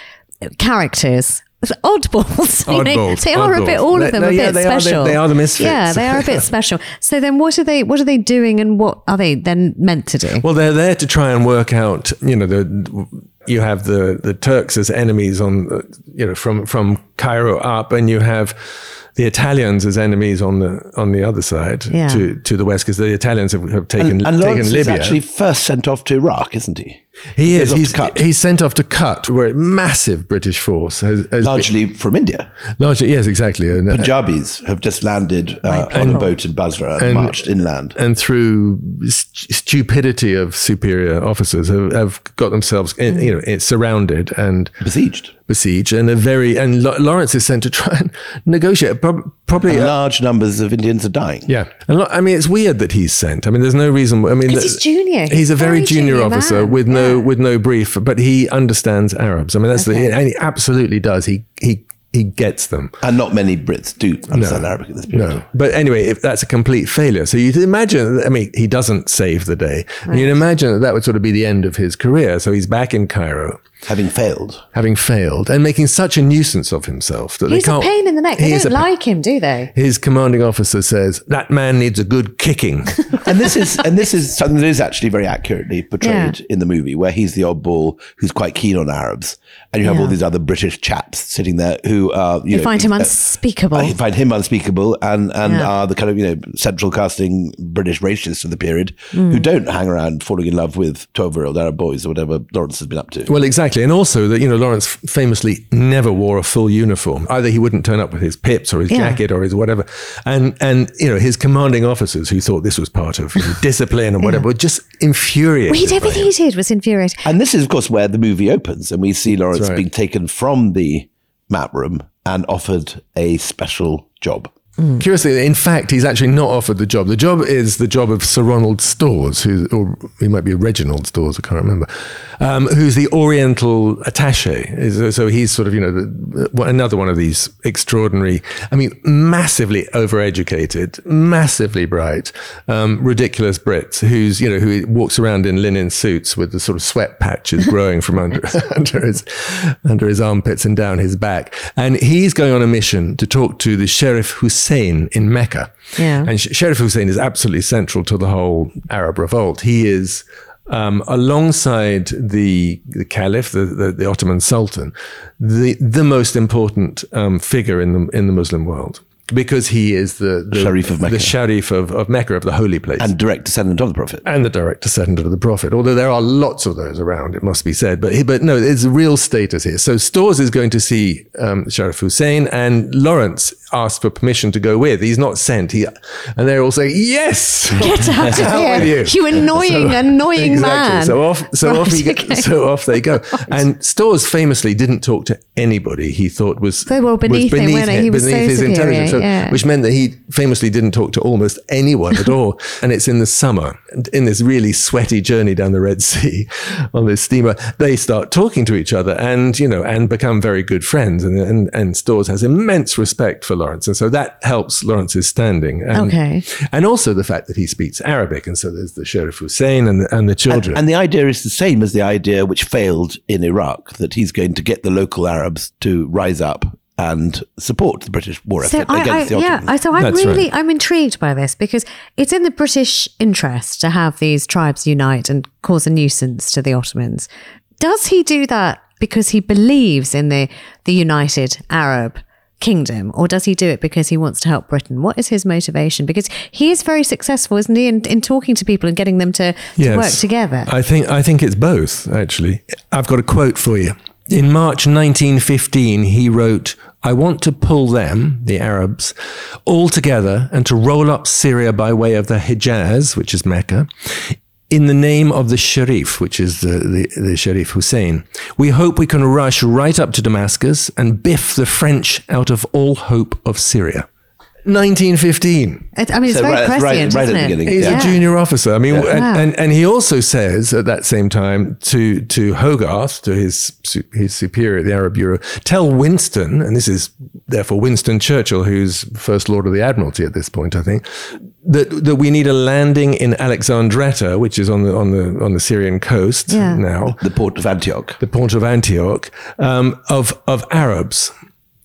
characters. Oddballs. you know, Oddballs, They are a bit, all of They- them, no, a yeah, bit they are the- special. they are the misfits. Yeah, they are a bit special. So then, what are they? What are they doing, and what are they then meant to do? Well, they're there to try and work out. You know, the you have the the Turks as enemies on, you know, from from Cairo up, and you have the Italians as enemies on the on the other side Yeah. to to the west, because the Italians have, have taken And, and taken Lawrence is actually first sent off to Iraq, isn't he? he is. He's, he's sent off to Kut, where a massive British force has, has been- Largely from India. largely, yes, exactly. And, uh, Punjabis have just landed uh, on a boat in Basra and, And- marched inland. and through st- stupidity of superior officers have, have got themselves in, you know in- surrounded and Besieged. Besieged and a very and Lawrence is sent to try and negotiate prob- probably And uh, large numbers of Indians are dying. yeah and lo- I mean it's weird that he's sent I mean there's no reason I mean 'Cause he's junior. he's, He's a very, very junior, junior officer man. with no Yeah. with no brief but he understands Arabs I mean that's Okay. the and he absolutely does he he he gets them And not many Brits do understand Arabic at this period. No, but anyway, if that's a complete failure, so you'd imagine. I mean, he doesn't save the day. And you'd imagine that that would sort of be the end of his career. So he's back in Cairo, Having failed. having failed and making such a nuisance of himself that He's they a can't. pain in the neck. They don't a pa- like him, do they? His commanding officer says that man needs a good kicking. and this is and this is something that is actually very accurately portrayed in the movie, where he's the oddball who's quite keen on Arabs, and you have all Yeah. these other British chaps sitting there who are you You know, find him uh, unspeakable. I find him unspeakable, and and Yeah. are the kind of you know central casting British racists of the period Mm. who don't hang around falling in love with twelve year old Arab boys or whatever Lawrence has been up to. Well, exactly. And also that, you know, Lawrence famously never wore a full uniform. Either he wouldn't turn up with his pips or his Yeah. jacket or his whatever. And, and, you know, his commanding officers who thought this was part of you know, discipline and whatever were just infuriated. Well, he by everything he did was infuriating. And this is, of course, where the movie opens, and we see Lawrence right. being taken from the map room and offered a special job. Curiously, in fact, he's actually not offered the job. The job is the job of Sir Ronald Storrs, who, or he might be Reginald Storrs, I can't remember, um, who's the Oriental attache. So he's sort of, you know, the, the- another one of these extraordinary, I mean, massively overeducated, massively bright, um, ridiculous Brits who's, you know, who walks around in linen suits with the sort of sweat patches growing from under, under his, under his armpits and down his back. And he's going on a mission to talk to the Sheriff Hussein in Mecca. Yeah. And Sh- Sheriff Hussein is absolutely central to the whole Arab revolt. He is um, alongside the the Caliph, the, the, the Ottoman Sultan, the the most important um, figure in the in the Muslim world because he is the, the Sharif of Mecca. the Sharif of, of Mecca of the holy place. And direct descendant of the Prophet. and the direct descendant of the Prophet, although there are lots of those around, it must be said. But he, but no, it's a real status here. So Storrs is going to see um, Sharif Hussein, and Lawrence asked for permission to go with. He's not sent. He, and they're all saying yes. Get out of here. you. You annoying, So- annoying exactly. man. So off, so Right, off he go- okay. so off they go. And Storrs famously didn't talk to anybody. He thought was They were was beneath him, weren't they? He was so his superior, intelligence. So- yeah. which meant that he famously didn't talk to almost anyone at all. and it's in the summer, in this really sweaty journey down the Red Sea on this steamer, they start talking to each other and, you know, and become very good friends. And, and, and Storrs has immense respect for Lawrence. And so that helps Lawrence's standing. And, Okay. And also the fact that he speaks Arabic. And so there's the Sheriff Hussein and, the- and the And, children. and the idea is the same as the idea which failed in Iraq that he's going to get the local Arabs to rise up and support the British war So effort I, I against the Ottomans. yeah, so I'm That's really right. I'm intrigued by this because it's in the British interest to have these tribes unite and cause a nuisance to the Ottomans. Does he do that because he believes in the the united Arab kingdom, or does he do it because he wants to help Britain? What is his motivation? Because he is very successful, isn't he, in, in talking to people and getting them to, to work together. I think I think it's both. Actually, I've got a quote for you. In March 1915, he wrote, "I want to pull them, the Arabs, all together and to roll up Syria by way of the Hijaz, which is Mecca." In the name of the Sharif, which is the, the, the Sharif Hussein, we hope we can rush right up to Damascus and biff the French out of all hope of Syria. 1915. It- I mean, it's So very right- right- prescient, right at isn't the it? He's Yeah. a junior officer. I mean, and, Wow. and and he also says at that same time to to Hogarth, to his his superior, at the Arab Bureau, tell Winston, and this is therefore Winston Churchill, who's First Lord of the Admiralty at this point, I think, that that we need a landing in Alexandretta, which is on the on the on the Syrian coast Yeah. now, the port of Antioch. the port of Antioch, um, of of Arabs,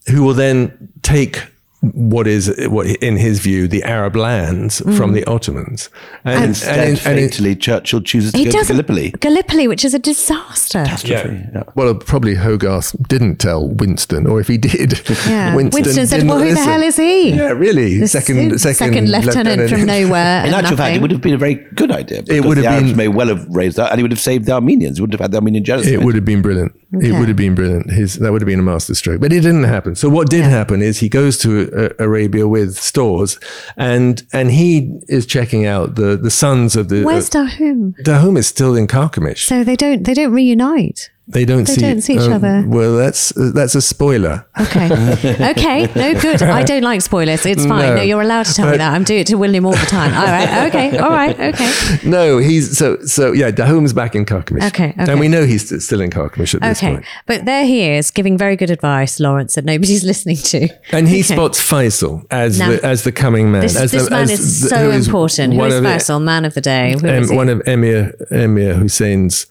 who will then take what is what in his view the Arab lands Mm. from the Ottomans, And instead, in- in- fatally, Churchill chooses to He go does to Gallipoli. Gallipoli, which is a disaster. Yeah. well, probably Hogarth didn't tell Winston, or if he did, Yeah. Winston, Winston said, didn't "Well, who the hell is he?" Yeah, really. The second, s- second, lieutenant, from nowhere. In and actual fact, it would have been a very good idea. because would the have Arabs been- may well have raised that, and he would have saved the Armenians. He wouldn't have had the Armenian genocide. It would have been brilliant. It would have been brilliant. His that would have been a masterstroke, but it didn't happen. So what did happen is he goes to uh, Arabia with Storrs, and and he is checking out the the sons of the. Where's uh, Dahum? Dahum is still in Carchemish. So they don't they don't reunite. They don't They see. don't see each um, other. Well, that's that's a spoiler. Okay. okay. No good. I don't like spoilers. It's fine. No, No. you're allowed to tell me that. I'm doing it to William all the time. All right. Okay. All right. Okay. No, he's so so. Yeah, Dahum's back in Carchemish. Okay, okay. and we know he's still in Carchemish at this point. Okay. But there he is giving very good advice, Lawrence, that nobody's listening to. And he Okay. spots Faisal as Now, the as the coming man. This, as this the, man as is the- so who is important. Who one the- Faisal, man of the day? Who is he? one of Emir Emir Hussein's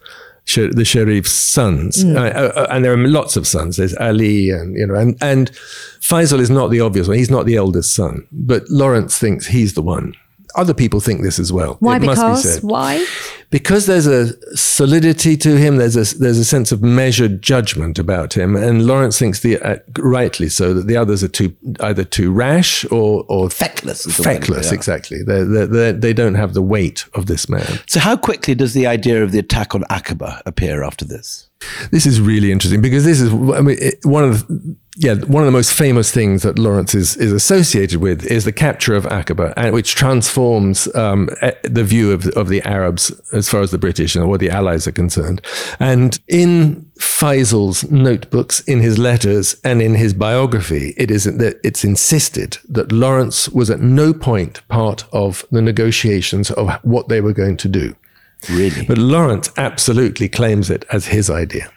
Sher- the Sharif's sons, Mm. uh, uh, and there are lots of sons. There's Ali, and you know, and and Faisal is not the obvious one. He's not the eldest son, but Lawrence thinks he's the one. Other people think this as well. Why? It must be Because said why? because there's a solidity to him. There's a there's a sense of measured judgment about him, and Lawrence thinks the uh, rightly so that the others are too either too rash or or Feckless is the word, Feckless, yeah. exactly. They they they they don't have the weight of this man. So, how quickly does the idea of the attack on Aqaba appear after this? This is really interesting because this is I mean it, one of the, yeah one of the most famous things that Lawrence is is associated with is the capture of Aqaba, which transforms um, the view of of the Arabs as far as the British or the Allies are concerned. And in Faisal's notebooks, in his letters, and in his biography, it is that it's insisted that Lawrence was at no point part of the negotiations of what they were going to do. Really? But Lawrence absolutely claims it as his idea.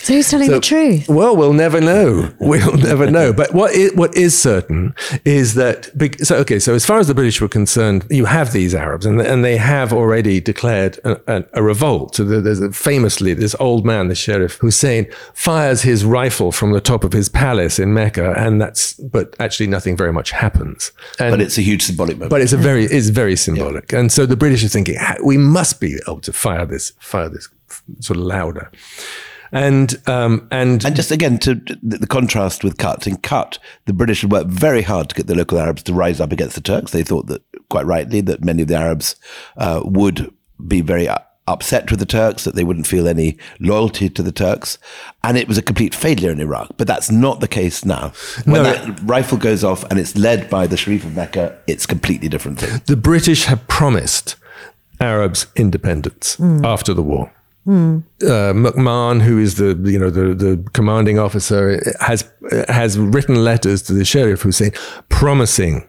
So who's telling the truth? Well, we'll never know. We'll never know. But what is, what is certain is that, so, okay, so as far as the British were concerned, you have these Arabs and, and they have already declared a, a, a revolt. So there's a, famously this old man, the Sheriff Hussein, fires his rifle from the top of his palace in Mecca. And that's, but actually nothing very much happens. And, but it's a huge symbolic moment. but it's a very it's very symbolic, and so the British are thinking we must be able to fire this fire this sort of louder, and um, and And just again, to the, the contrast with Kut, in Kut, the British had worked very hard to get the local Arabs to rise up against the Turks. They thought that, quite rightly, that many of the Arabs uh, would be very upset with the Turks, that they wouldn't feel any loyalty to the Turks. And it was a complete failure in Iraq. But that's not the case now. When No. that rifle goes off and it's led by the Sharif of Mecca, it's completely different thing. the British have promised Arabs independence after the war. Uh, McMahon, who is the you know the the commanding officer, has has written letters to the Sheriff Hussein promising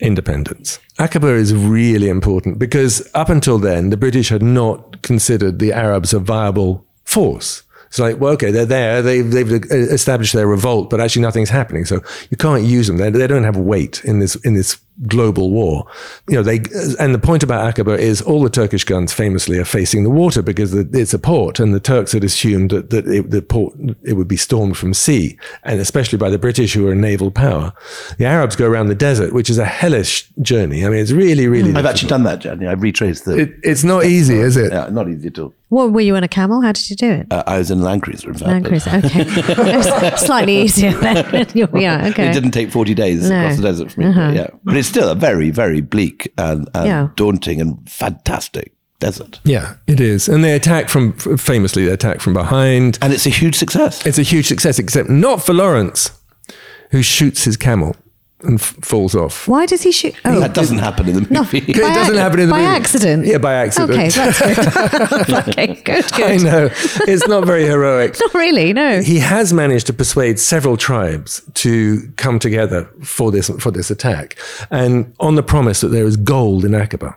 independence. Aqaba is really important because up until then, the British had not considered the Arabs a viable force. It's like, well, okay, they're there, they've, they've established their revolt, but actually nothing's happening. So you can't use them. They, they don't have weight in this, in this global war. You know, they, and the point about Aqaba is all the Turkish guns famously are facing the water because it's a port and the Turks had assumed that, that it, the port, it would be stormed from sea and especially by the British who are a naval power. The Arabs go around the desert, which is a hellish journey. I mean, it's really, really, I've actually done that journey. I've retraced the. It, it's not easy, is it? yeah, not easy at all. What were you on a camel? How did you do it? Uh, I was in Land Cruiser, in fact. Land but- Cruiser. Okay, slightly easier. Then. yeah. Okay. It didn't take 40 days No. across the desert for me. but Yeah. But it's still a very, very bleak and, and Yeah. daunting and fantastic desert. Yeah, it is. And they attack from, famously, they attack from behind. And it's a huge success. It's a huge success, except not for Lawrence, who shoots his camel and f- falls off. Why does he shoot? Oh, that doesn't happen in the movie. no. It doesn't happen in the by movie. By accident. Yeah, by accident. Okay, that's good. okay, good, good. I know. It's not very heroic. Not really. No. He has managed to persuade several tribes to come together for this for this attack, and on the promise that there is gold in Aqaba.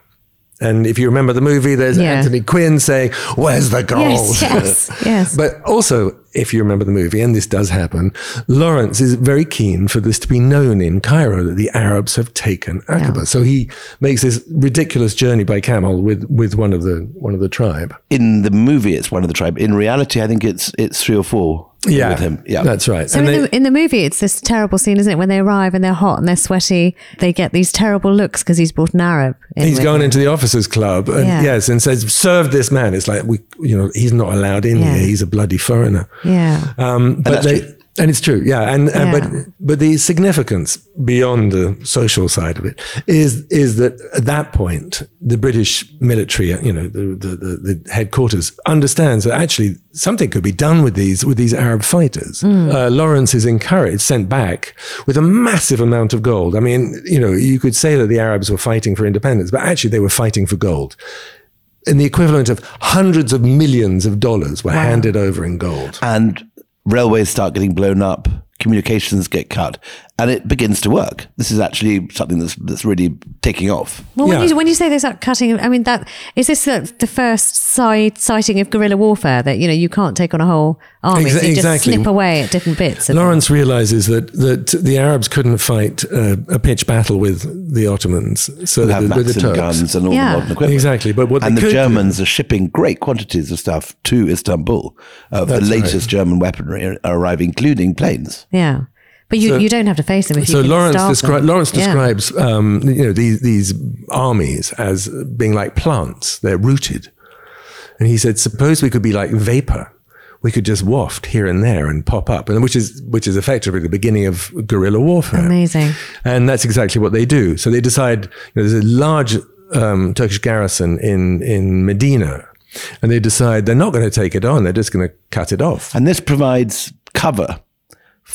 And if you remember the movie, there's Yeah. Anthony Quinn saying, "Where's the gold?" Yes, yes, yes. But also, if you remember the movie, and this does happen, Lawrence is very keen for this to be known in Cairo that the Arabs have taken Aqaba. Yeah. So he makes this ridiculous journey by camel with, with one of the one of the tribe. In the movie, it's one of the tribe. In reality, I think it's it's three or four Yeah, with him. Yeah. that's right. So And in, they- the, in the movie, it's this terrible scene, isn't it? When they arrive and they're hot and they're sweaty, they get these terrible looks because he's brought an Arab. In He's with gone him. into the officers' club, and Yeah. yes, and says, "Serve this man." It's like we, you know, he's not allowed in Yeah. here. He's a bloody foreigner. Yeah. Um, but they, true. And it's true, yeah. And, and but but the significance beyond the social side of it is is that at that point the British military, you know, the the, the, the headquarters understands that actually something could be done with these with these Arab fighters. Uh, Lawrence is encouraged, sent back with a massive amount of gold. I mean, you know, you could say that the Arabs were fighting for independence, but actually they were fighting for gold. And the equivalent of hundreds of millions of dollars were handed over in gold. and railways start getting blown up, communications get cut, and it begins to work. This is actually something that's that's really taking off. Well, when Yeah. you when you say there's that cutting, I mean that is this the, the first side sighting of guerrilla warfare that you know you can't take on a whole army, Exa- so you just exactly. snip away at different bits. Lawrence realizes that, that the Arabs couldn't fight uh, a pitched battle with the Ottomans, so They have with, with the Maxim Turks. guns and all Yeah. the modern equipment. Exactly, but what and the could do- Germans are shipping great quantities of stuff to Istanbul. Uh, the latest right. German weaponry are arriving, including planes. yeah, but you, So- you don't have to face them if you So can Lawrence, starve descri- them. Lawrence Yeah. describes um, you know these these armies as being like plants; they're rooted. And he said, suppose we could be like vapor. We could just waft here and there and pop up, and which is which is effectively the beginning of guerrilla warfare. Amazing. And that's exactly what they do. So they decide you know, there's a large um, Turkish garrison in in Medina, and they decide they're not going to take it on. They're just going to cut it off. And this provides cover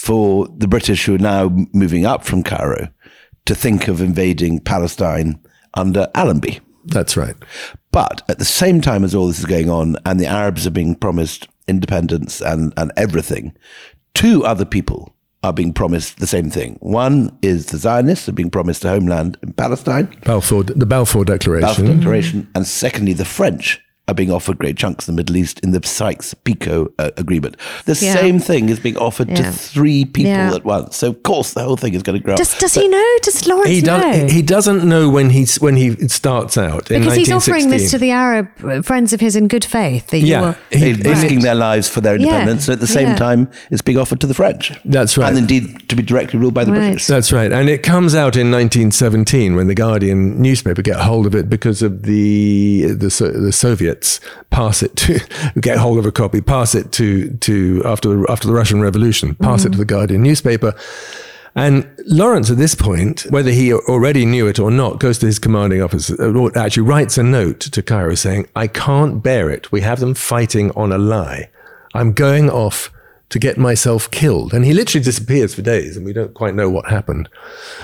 for the British who are now moving up from Cairo to think of invading Palestine under Allenby. That's right. But at the same time as all this is going on, and the Arabs are being promised independence and, and everything, two other people are being promised the same thing. One is the Zionists are being promised a homeland in Palestine, Balfour, the Balfour Declaration. Balfour Declaration, and secondly, the French are being offered great chunks of the Middle East in the Sykes-Picot uh, agreement. The Yeah. same thing is being offered Yeah. to three people Yeah. at once. So of course the whole thing is going to grow. Does, does he know? Does Lawrence He, know? does, he doesn't know when he's when he starts out in because he's offering this to the Arab uh, friends of his in good faith. That Yeah, will, he- They're he- risking their lives for their Yeah. independence, and at the same Yeah. time, it's being offered to the French. That's right. and indeed to be directly ruled by the Right. British. That's right, and it comes out in 1917 when the Guardian newspaper get hold of it because of the the, So- the Soviets pass it to get hold of a copy, pass it to to after the after the Russian Revolution, pass it to the mm-hmm. Guardian newspaper. And Lawrence, at this point, whether he already knew it or not, goes to his commanding officer, uh, or actually writes a note to Cairo saying, I can't bear it. We have them fighting on a lie. I'm going off to get myself killed. And he literally disappears for days, and we don't quite know what happened.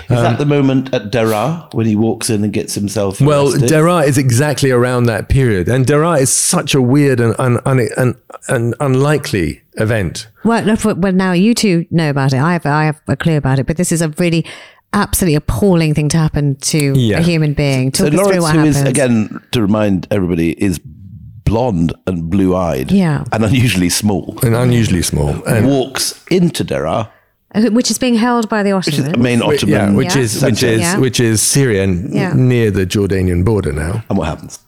Is that um, the moment at Deraa when he walks in and gets himself? Well, arrested? Deraa is exactly around that period. And Deraa is such a weird and, un, un, un, un, unlikely event. well, no, well, now you two know about it. I have, I have a clue about it, but this is a really absolutely appalling thing to happen to Yeah. a human being. So Talk us through Lawrence, what who is happens. again to remind everybody, is blonde and blue-eyed, Yeah. and unusually small, And unusually small. And walks into Deraa, Uh, which is being held by the which is the main Ottoman. yeah, which Yeah. is which is Yeah. which is Syria n- Yeah. near the Jordanian border now. and what happens?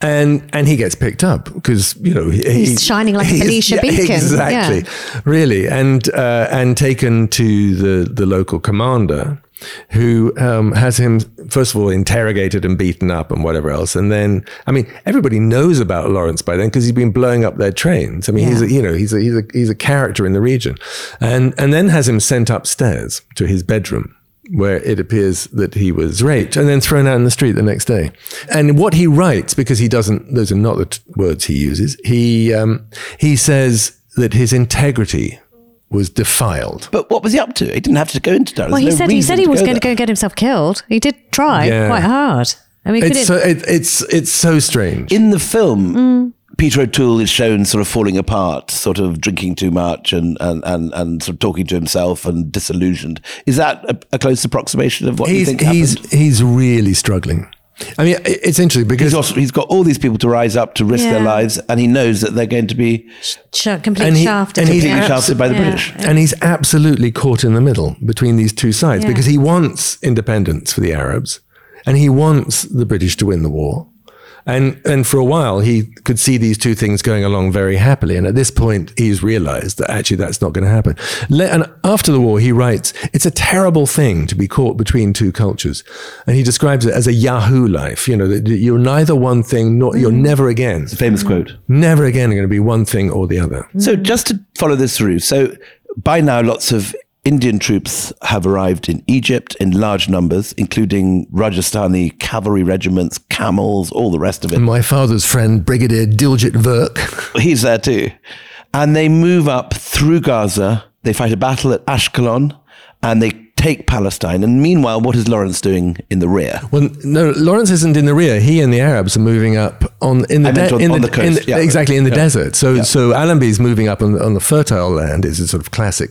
and and he gets picked up because you know he, He's he- shining like a he's- Felicia yeah, beacon. exactly, really, and uh, and taken to the the local commander, who um, has him first of all interrogated and beaten up and whatever else, and then I mean everybody knows about Lawrence by then because he's been blowing up their trains. I mean he's a, you know he's a, he's a he's a character in the region, and and then has him sent upstairs to his bedroom where it appears that he was raped and then thrown out in the street the next day. And what he writes, because he doesn't, those are not the t- words he uses, he, um, he says that his integrity was defiled. But what was he up to? He didn't have to go into Deraa. well, he no said he said he was going to there. go get himself killed. He did try Yeah. quite hard. I mean, It's so, it, it's, it's so strange. in the film, Mm. Peter O'Toole is shown sort of falling apart, sort of drinking too much and, and, and, and sort of talking to himself and disillusioned. Is that a, a close approximation of what you he's, think he's, he's really struggling. I mean, it's interesting because He's, also, he's got all these people to rise up to risk their lives, and he knows that they're going to be sh- completely and he- shafted. and he's completely Yeah. shafted by the Yeah. British. and he's absolutely caught in the middle between these two sides Yeah. because he wants independence for the Arabs and he wants the British to win the war. And, and for a while, he could see these two things going along very happily. And at this point, he's realized that actually that's not going to happen. Le- and after the war, he writes, it's a terrible thing to be caught between two cultures. And he describes it as a Yahoo life. You know, that you're neither one thing, nor you're mm-hmm. never again, It's a famous quote. never again are going to be one thing or the other. So just to follow this through, so by now lots of Indian troops have arrived in Egypt in large numbers, including Rajasthani cavalry regiments, camels, all the rest of it. My father's friend, Brigadier Diljit Virk. He's there too. And they move up through Gaza. They fight a battle at Ashkelon and they take Palestine. And meanwhile, what is Lawrence doing in the rear? Well, no, Lawrence isn't in the rear. He and the Arabs are moving up on in the, meant on- in on the, the in the- yeah. exactly in the Yeah. desert. So Yeah. so Allenby's moving up on, on the fertile land is a sort of classic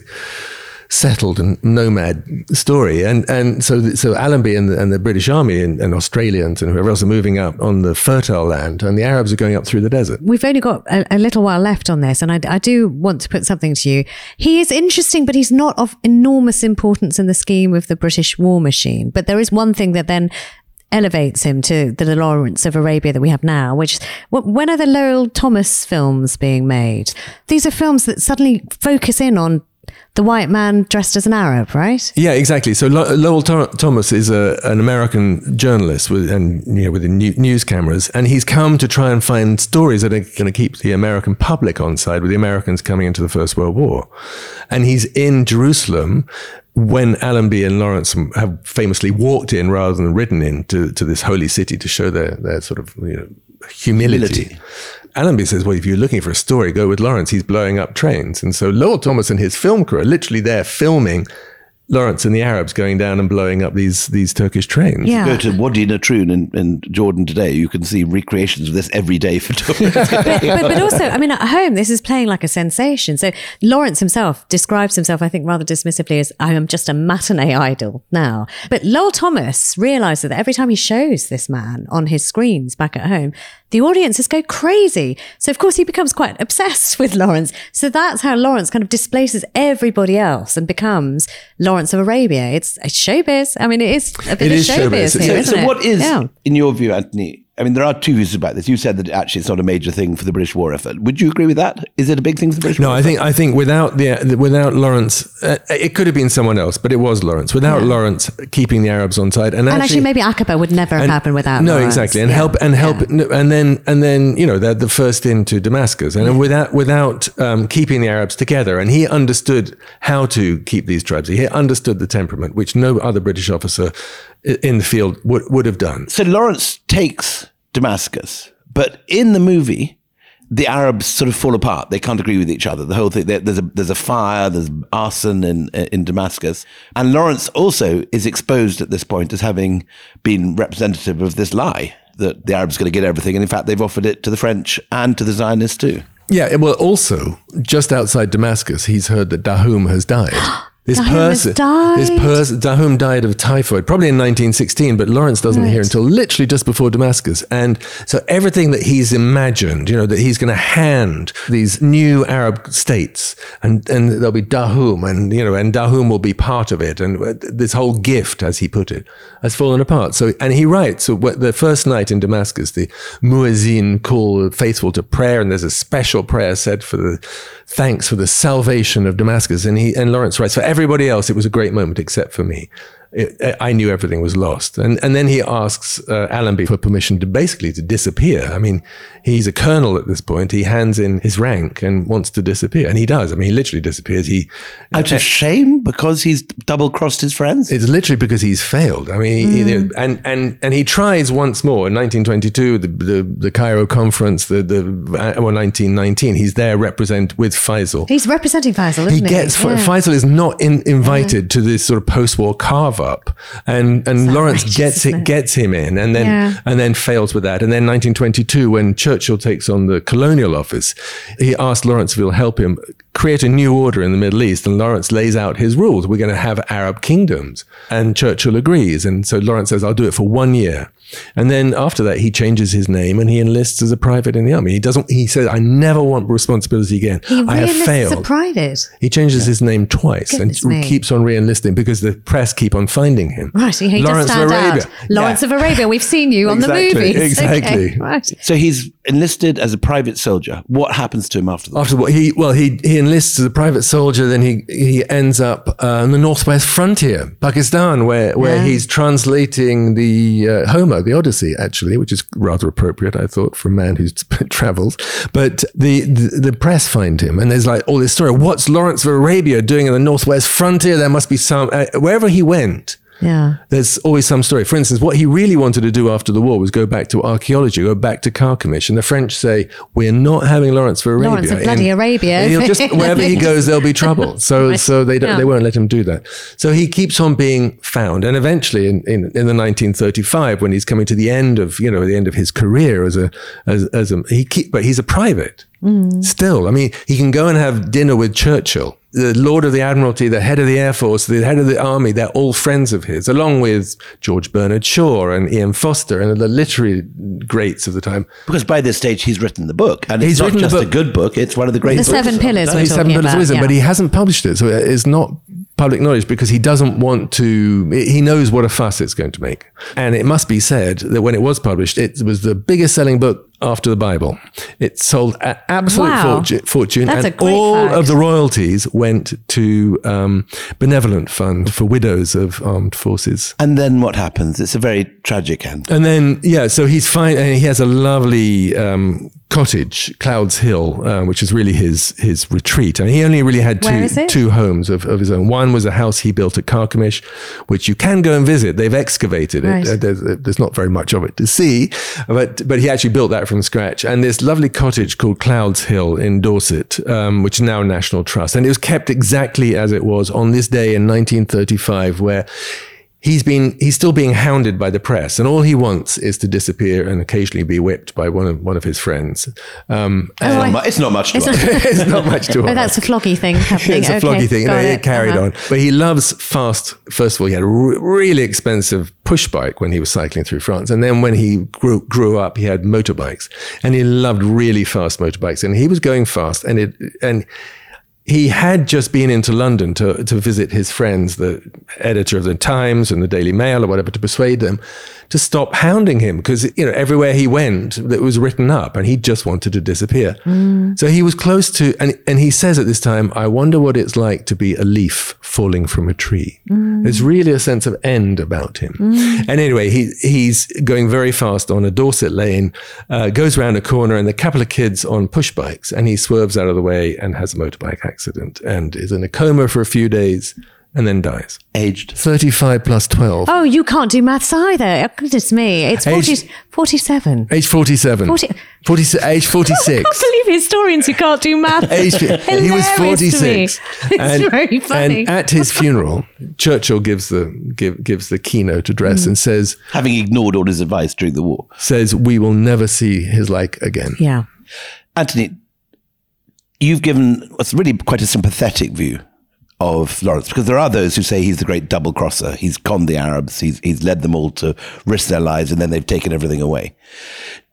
settled and nomad story. And and so so Allenby and the, and the British Army and, and Australians and whoever else are moving up on the fertile land, and the Arabs are going up through the desert. We've only got a, a little while left on this, and I, I do want to put something to you. He is interesting, but he's not of enormous importance in the scheme of the British war machine. But there is one thing that then elevates him to the Lawrence of Arabia that we have now, which when are the Lowell Thomas films being made? These are films that suddenly focus in on the white man dressed as an Arab, right? Yeah, exactly. So Lowell Thomas is a, an American journalist with and you know with news cameras, and he's come to try and find stories that are going to keep the American public on side with the Americans coming into the First World War, and he's in Jerusalem when Allenby and Lawrence have famously walked in rather than ridden in to, to this holy city to show their, their sort of you know, humility. humility. Allenby says, well, if you're looking for a story, go with Lawrence. He's blowing up trains. And so Lowell Thomas and his film crew are literally there filming Lawrence and the Arabs going down and blowing up these these Turkish trains. Yeah. Go to Wadi Natrun in, in Jordan today. You can see recreations of this every day for tourists. but, but, but, also, I mean, at home, this is playing like a sensation. So Lawrence himself describes himself, I think, rather dismissively as I am just a matinee idol now. But Lowell Thomas realizes that every time he shows this man on his screens back at home, the audiences go crazy. So of course he becomes quite obsessed with Lawrence. So that's how Lawrence kind of displaces everybody else and becomes Lawrence of Arabia. It's, it's showbiz. I mean, it is a bit it of is showbiz. showbiz. Here, so, so what is, yeah. in your view, Anthony, I mean, there are two views about this. You said that actually it's not a major thing for the British war effort. Would you agree with that? Is it a big thing for the British? No, war I think I think without the without Lawrence, uh, it could have been someone else, but it was Lawrence. Without yeah. Lawrence keeping the Arabs on side, and, and actually, actually, maybe Aqaba would never have happened without. No, Lawrence. exactly, and yeah. help and help, yeah. and then and then you know they're the first into Damascus, and without without um, keeping the Arabs together, and he understood how to keep these tribes. He understood the temperament, which no other British officer in the field would would have done. So Lawrence takes Damascus. But in the movie, the Arabs sort of fall apart. They can't agree with each other. The whole thing, there's a, there's a fire, there's arson in, in Damascus. And Lawrence also is exposed at this point as having been representative of this lie that the Arabs are going to get everything. And in fact, they've offered it to the French and to the Zionists too. Yeah, well, also, just outside Damascus, he's heard that Dahum has died. This Dahum person, this person, Dahum died of typhoid, probably in 1916, but Lawrence doesn't right. hear until literally just before Damascus. And so everything that he's imagined, you know, that he's going to hand these new Arab states, and and there'll be Dahum, and you know, and Dahum will be part of it, and uh, this whole gift, as he put it, has fallen apart. So, and he writes, so the first night in Damascus, the muezzin call faithful to prayer, and there's a special prayer said for the thanks for the salvation of Damascus. And he and Lawrence writes, for everybody else, it was a great moment except for me it, I knew everything was lost. And, and then he asks uh, Allenby for permission to basically to disappear. I mean, he's a colonel at this point. He hands in his rank and wants to disappear. And he does. I mean, he literally disappears. He Out of shame because he's double crossed his friends? It's literally because he's failed. I mean, mm. he, and, and, and he tries once more in 1922, the, the, the Cairo conference, the, the, well, 1919. He's there represent with Faisal. He's representing Faisal, isn't he? Gets, he? Yeah. Faisal is not in, invited yeah. to this sort of post-war carve up, and and Lawrence gets it, gets him in, and then yeah. and then fails with that. And then 1922, when Churchill takes on the colonial office, he asks Lawrence if he'll help him create a new order in the Middle East. And Lawrence lays out his rules. We're going to have Arab kingdoms, and Churchill agrees. And so Lawrence says, "I'll do it for one year." And then after that, he changes his name and he enlists as a private in the army. He doesn't. He says, "I never want responsibility again. He I have failed." As a private. He changes yeah. his name twice Goodness and me. keeps on re-enlisting because the press keep on finding him. Right. He Lawrence of Arabia. Out. Lawrence yeah. of Arabia. We've seen you on exactly, the movies. Exactly. Okay, right. So he's enlisted as a private soldier. What happens to him after that? After what he well he he enlists as a private soldier. Then he he ends up uh, on the northwest frontier, Pakistan, where where yeah. he's translating the uh, Homer, the Odyssey, actually which is rather appropriate, I thought, for a man who's travels. But the, the, the press find him, and there's like all this story. What's Lawrence of Arabia doing in the northwest frontier? There must be some uh, wherever he went. Yeah. There's always some story. For instance, what he really wanted to do after the war was go back to archaeology, go back to Carchemish. And the French say, we're not having Lawrence for Arabia. Lawrence of bloody Arabia. He'll just, wherever he goes, there'll be trouble. So, right. so they, don't, yeah. they won't let him do that. So he keeps on being found. And eventually in, in, in the 1935, when he's coming to the end of, you know, the end of his career as a, as, as a, he keep, but he's a private. Mm. Still, I mean, he can go and have dinner with Churchill the Lord of the Admiralty, the head of the Air Force, the head of the Army, they're all friends of his, along with George Bernard Shaw and E.M. Forster and the literary greats of the time. Because by this stage, he's written the book. And He's it's written the just a book. good book, it's one of the great The books Seven Pillars that. we're talking Seven Pillars about, of Wisdom, yeah. but he hasn't published it, so it's not public knowledge because he doesn't want to. He knows what a fuss it's going to make, and it must be said that when it was published, it was the biggest selling book after the Bible. It sold an absolute Wow. fortu- fortune, That's a and great all fact. of the royalties went to um, benevolent fund for widows of armed forces. And then what happens? It's a very tragic end. And then, yeah, so he's fine. And he has a lovely um, cottage, Clouds Hill, uh, which is really his his retreat. I And he only really had two two homes of, of his own. One was a house he built at Carchemish, which you can go and visit. They've excavated it. Right. Uh, there's, there's not very much of it to see, but but he actually built that from scratch. And this lovely cottage called Clouds Hill in Dorset, um, which is now National Trust, and it was kept exactly as it was on this day in 1935, where he's been he's still being hounded by the press, and all he wants is to disappear and occasionally be whipped by one of one of his friends. Um, Oh, It's, I- not, mu- it's not much to It's ask. not- it's not much to Oh, that's a floggy thing happening. it's a Okay, floggy thing. got and it, it. carried Uh-huh. on. But he loves fast. First of all, he had a re- really expensive push bike when he was cycling through France. And then when he grew, grew up, he had motorbikes. And he loved really fast motorbikes. And he was going fast. And it, and he had just been into London to, to visit his friends, the editor of the Times and the Daily Mail or whatever, to persuade them to stop hounding him because you know everywhere he went it was written up, and he just wanted to disappear. Mm. So he was close to, and and he says at this time, "I wonder what it's like to be a leaf falling from a tree." Mm. There's really a sense of end about him. Mm. And anyway, he he's going very fast on a Dorset lane, uh, goes round a corner, and a couple of kids on push bikes, and he swerves out of the way and has a motorbike accident and is in a coma for a few days and then dies. Aged. 35 plus 12. Oh, you can't do maths either. Oh, goodness me. It's 40, Age- 47. Age 47. 40 40 age 46. I can't believe historians who can't do maths. Age, he was Hilarious to me. 46. It's very funny. And at his funeral, Churchill gives the give, gives the keynote address Mm. and says Having ignored all his advice during the war. says we will never see his like again. yeah. Anthony, you've given what's really quite a sympathetic view of Lawrence because there are those who say he's the great double crosser. He's conned the Arabs. He's he's led them all to risk their lives, and then they've taken everything away.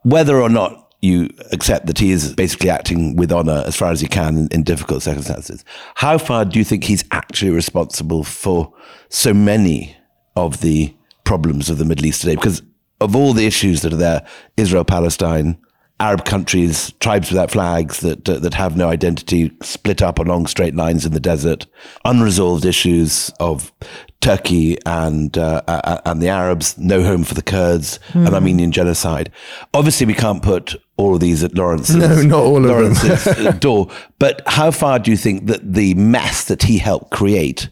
Whether or not you accept that he is basically acting with honor as far as he can in, in difficult circumstances, how far do you think he's actually responsible for so many of the problems of the Middle East today? Because of all the issues that are there, Israel, Palestine, Arab countries, tribes without flags that uh, that have no identity, split up along straight lines in the desert, unresolved issues of Turkey and uh, uh, and the Arabs, no home for the Kurds, an Armenian genocide. Obviously, we can't put all of these at Lawrence's, No, not all of them. Lawrence's uh, door. But how far do you think that the mess that he helped create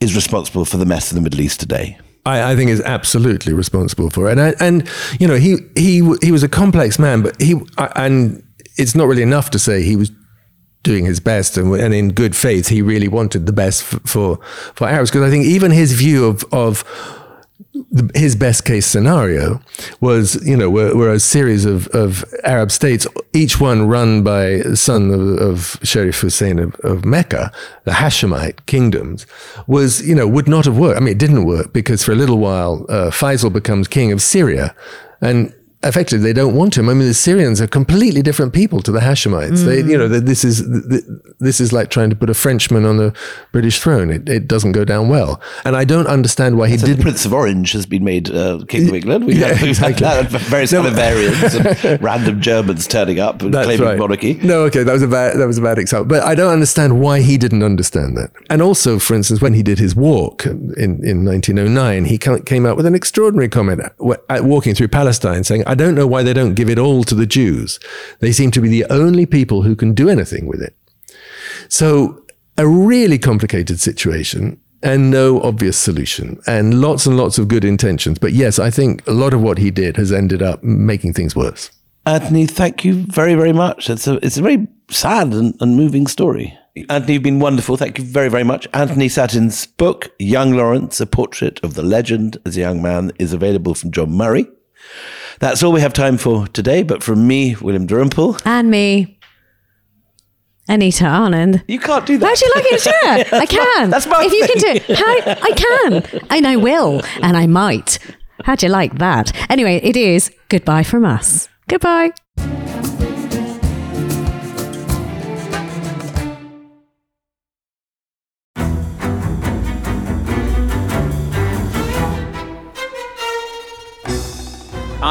is responsible for the mess in the Middle East today? I, I think is absolutely responsible for it. And I, and you know he he he was a complex man, but he and it's not really enough to say he was doing his best and, and in good faith he really wanted the best f- for for Arabs because I think even his view of of his best case scenario was, you know, were, a series of, of Arab states, each one run by son of, of Sharif Hussein of, of Mecca, the Hashemite kingdoms, was, you know, would not have worked. I mean, it didn't work because for a little while, uh, Faisal becomes king of Syria and effectively they don't want him. I mean, the Syrians are completely different people to the Hashemites. They, you know, this is this is like trying to put a Frenchman on the British throne. It, it doesn't go down well, and I don't understand why he So the didn't. Prince of Orange has been made uh, King of England. We've, Yeah, had, had exactly. that, various other variants of random Germans turning up and claiming right. monarchy. No, okay, that was a bad that was a bad example. But I don't understand why he didn't understand that. And also, for instance, when he did his walk in, in 1909, he ca- came out with an extraordinary comment at walking through Palestine, saying, "I don't know why they don't give it all to the Jews. They seem to be the only people who can do anything with it." So, a really complicated situation. And no obvious solution, and lots and lots of good intentions. But yes, I think a lot of what he did has ended up making things worse. Anthony, thank you very, very much. It's a it's a very sad and, and moving story. Anthony, you've been wonderful. Thank you very, very much. Anthony Sattin's book, Young Lawrence, a portrait of the legend as a young man, is available from John Murray. That's all we have time for today. But from me, William Dalrymple, And me. Anita Anand. You can't do that. How'd you like it? Sure, I can. That's my If you can do it, how, I can. And I will. And I might. How'd you like that? Anyway, it is goodbye from us. Goodbye.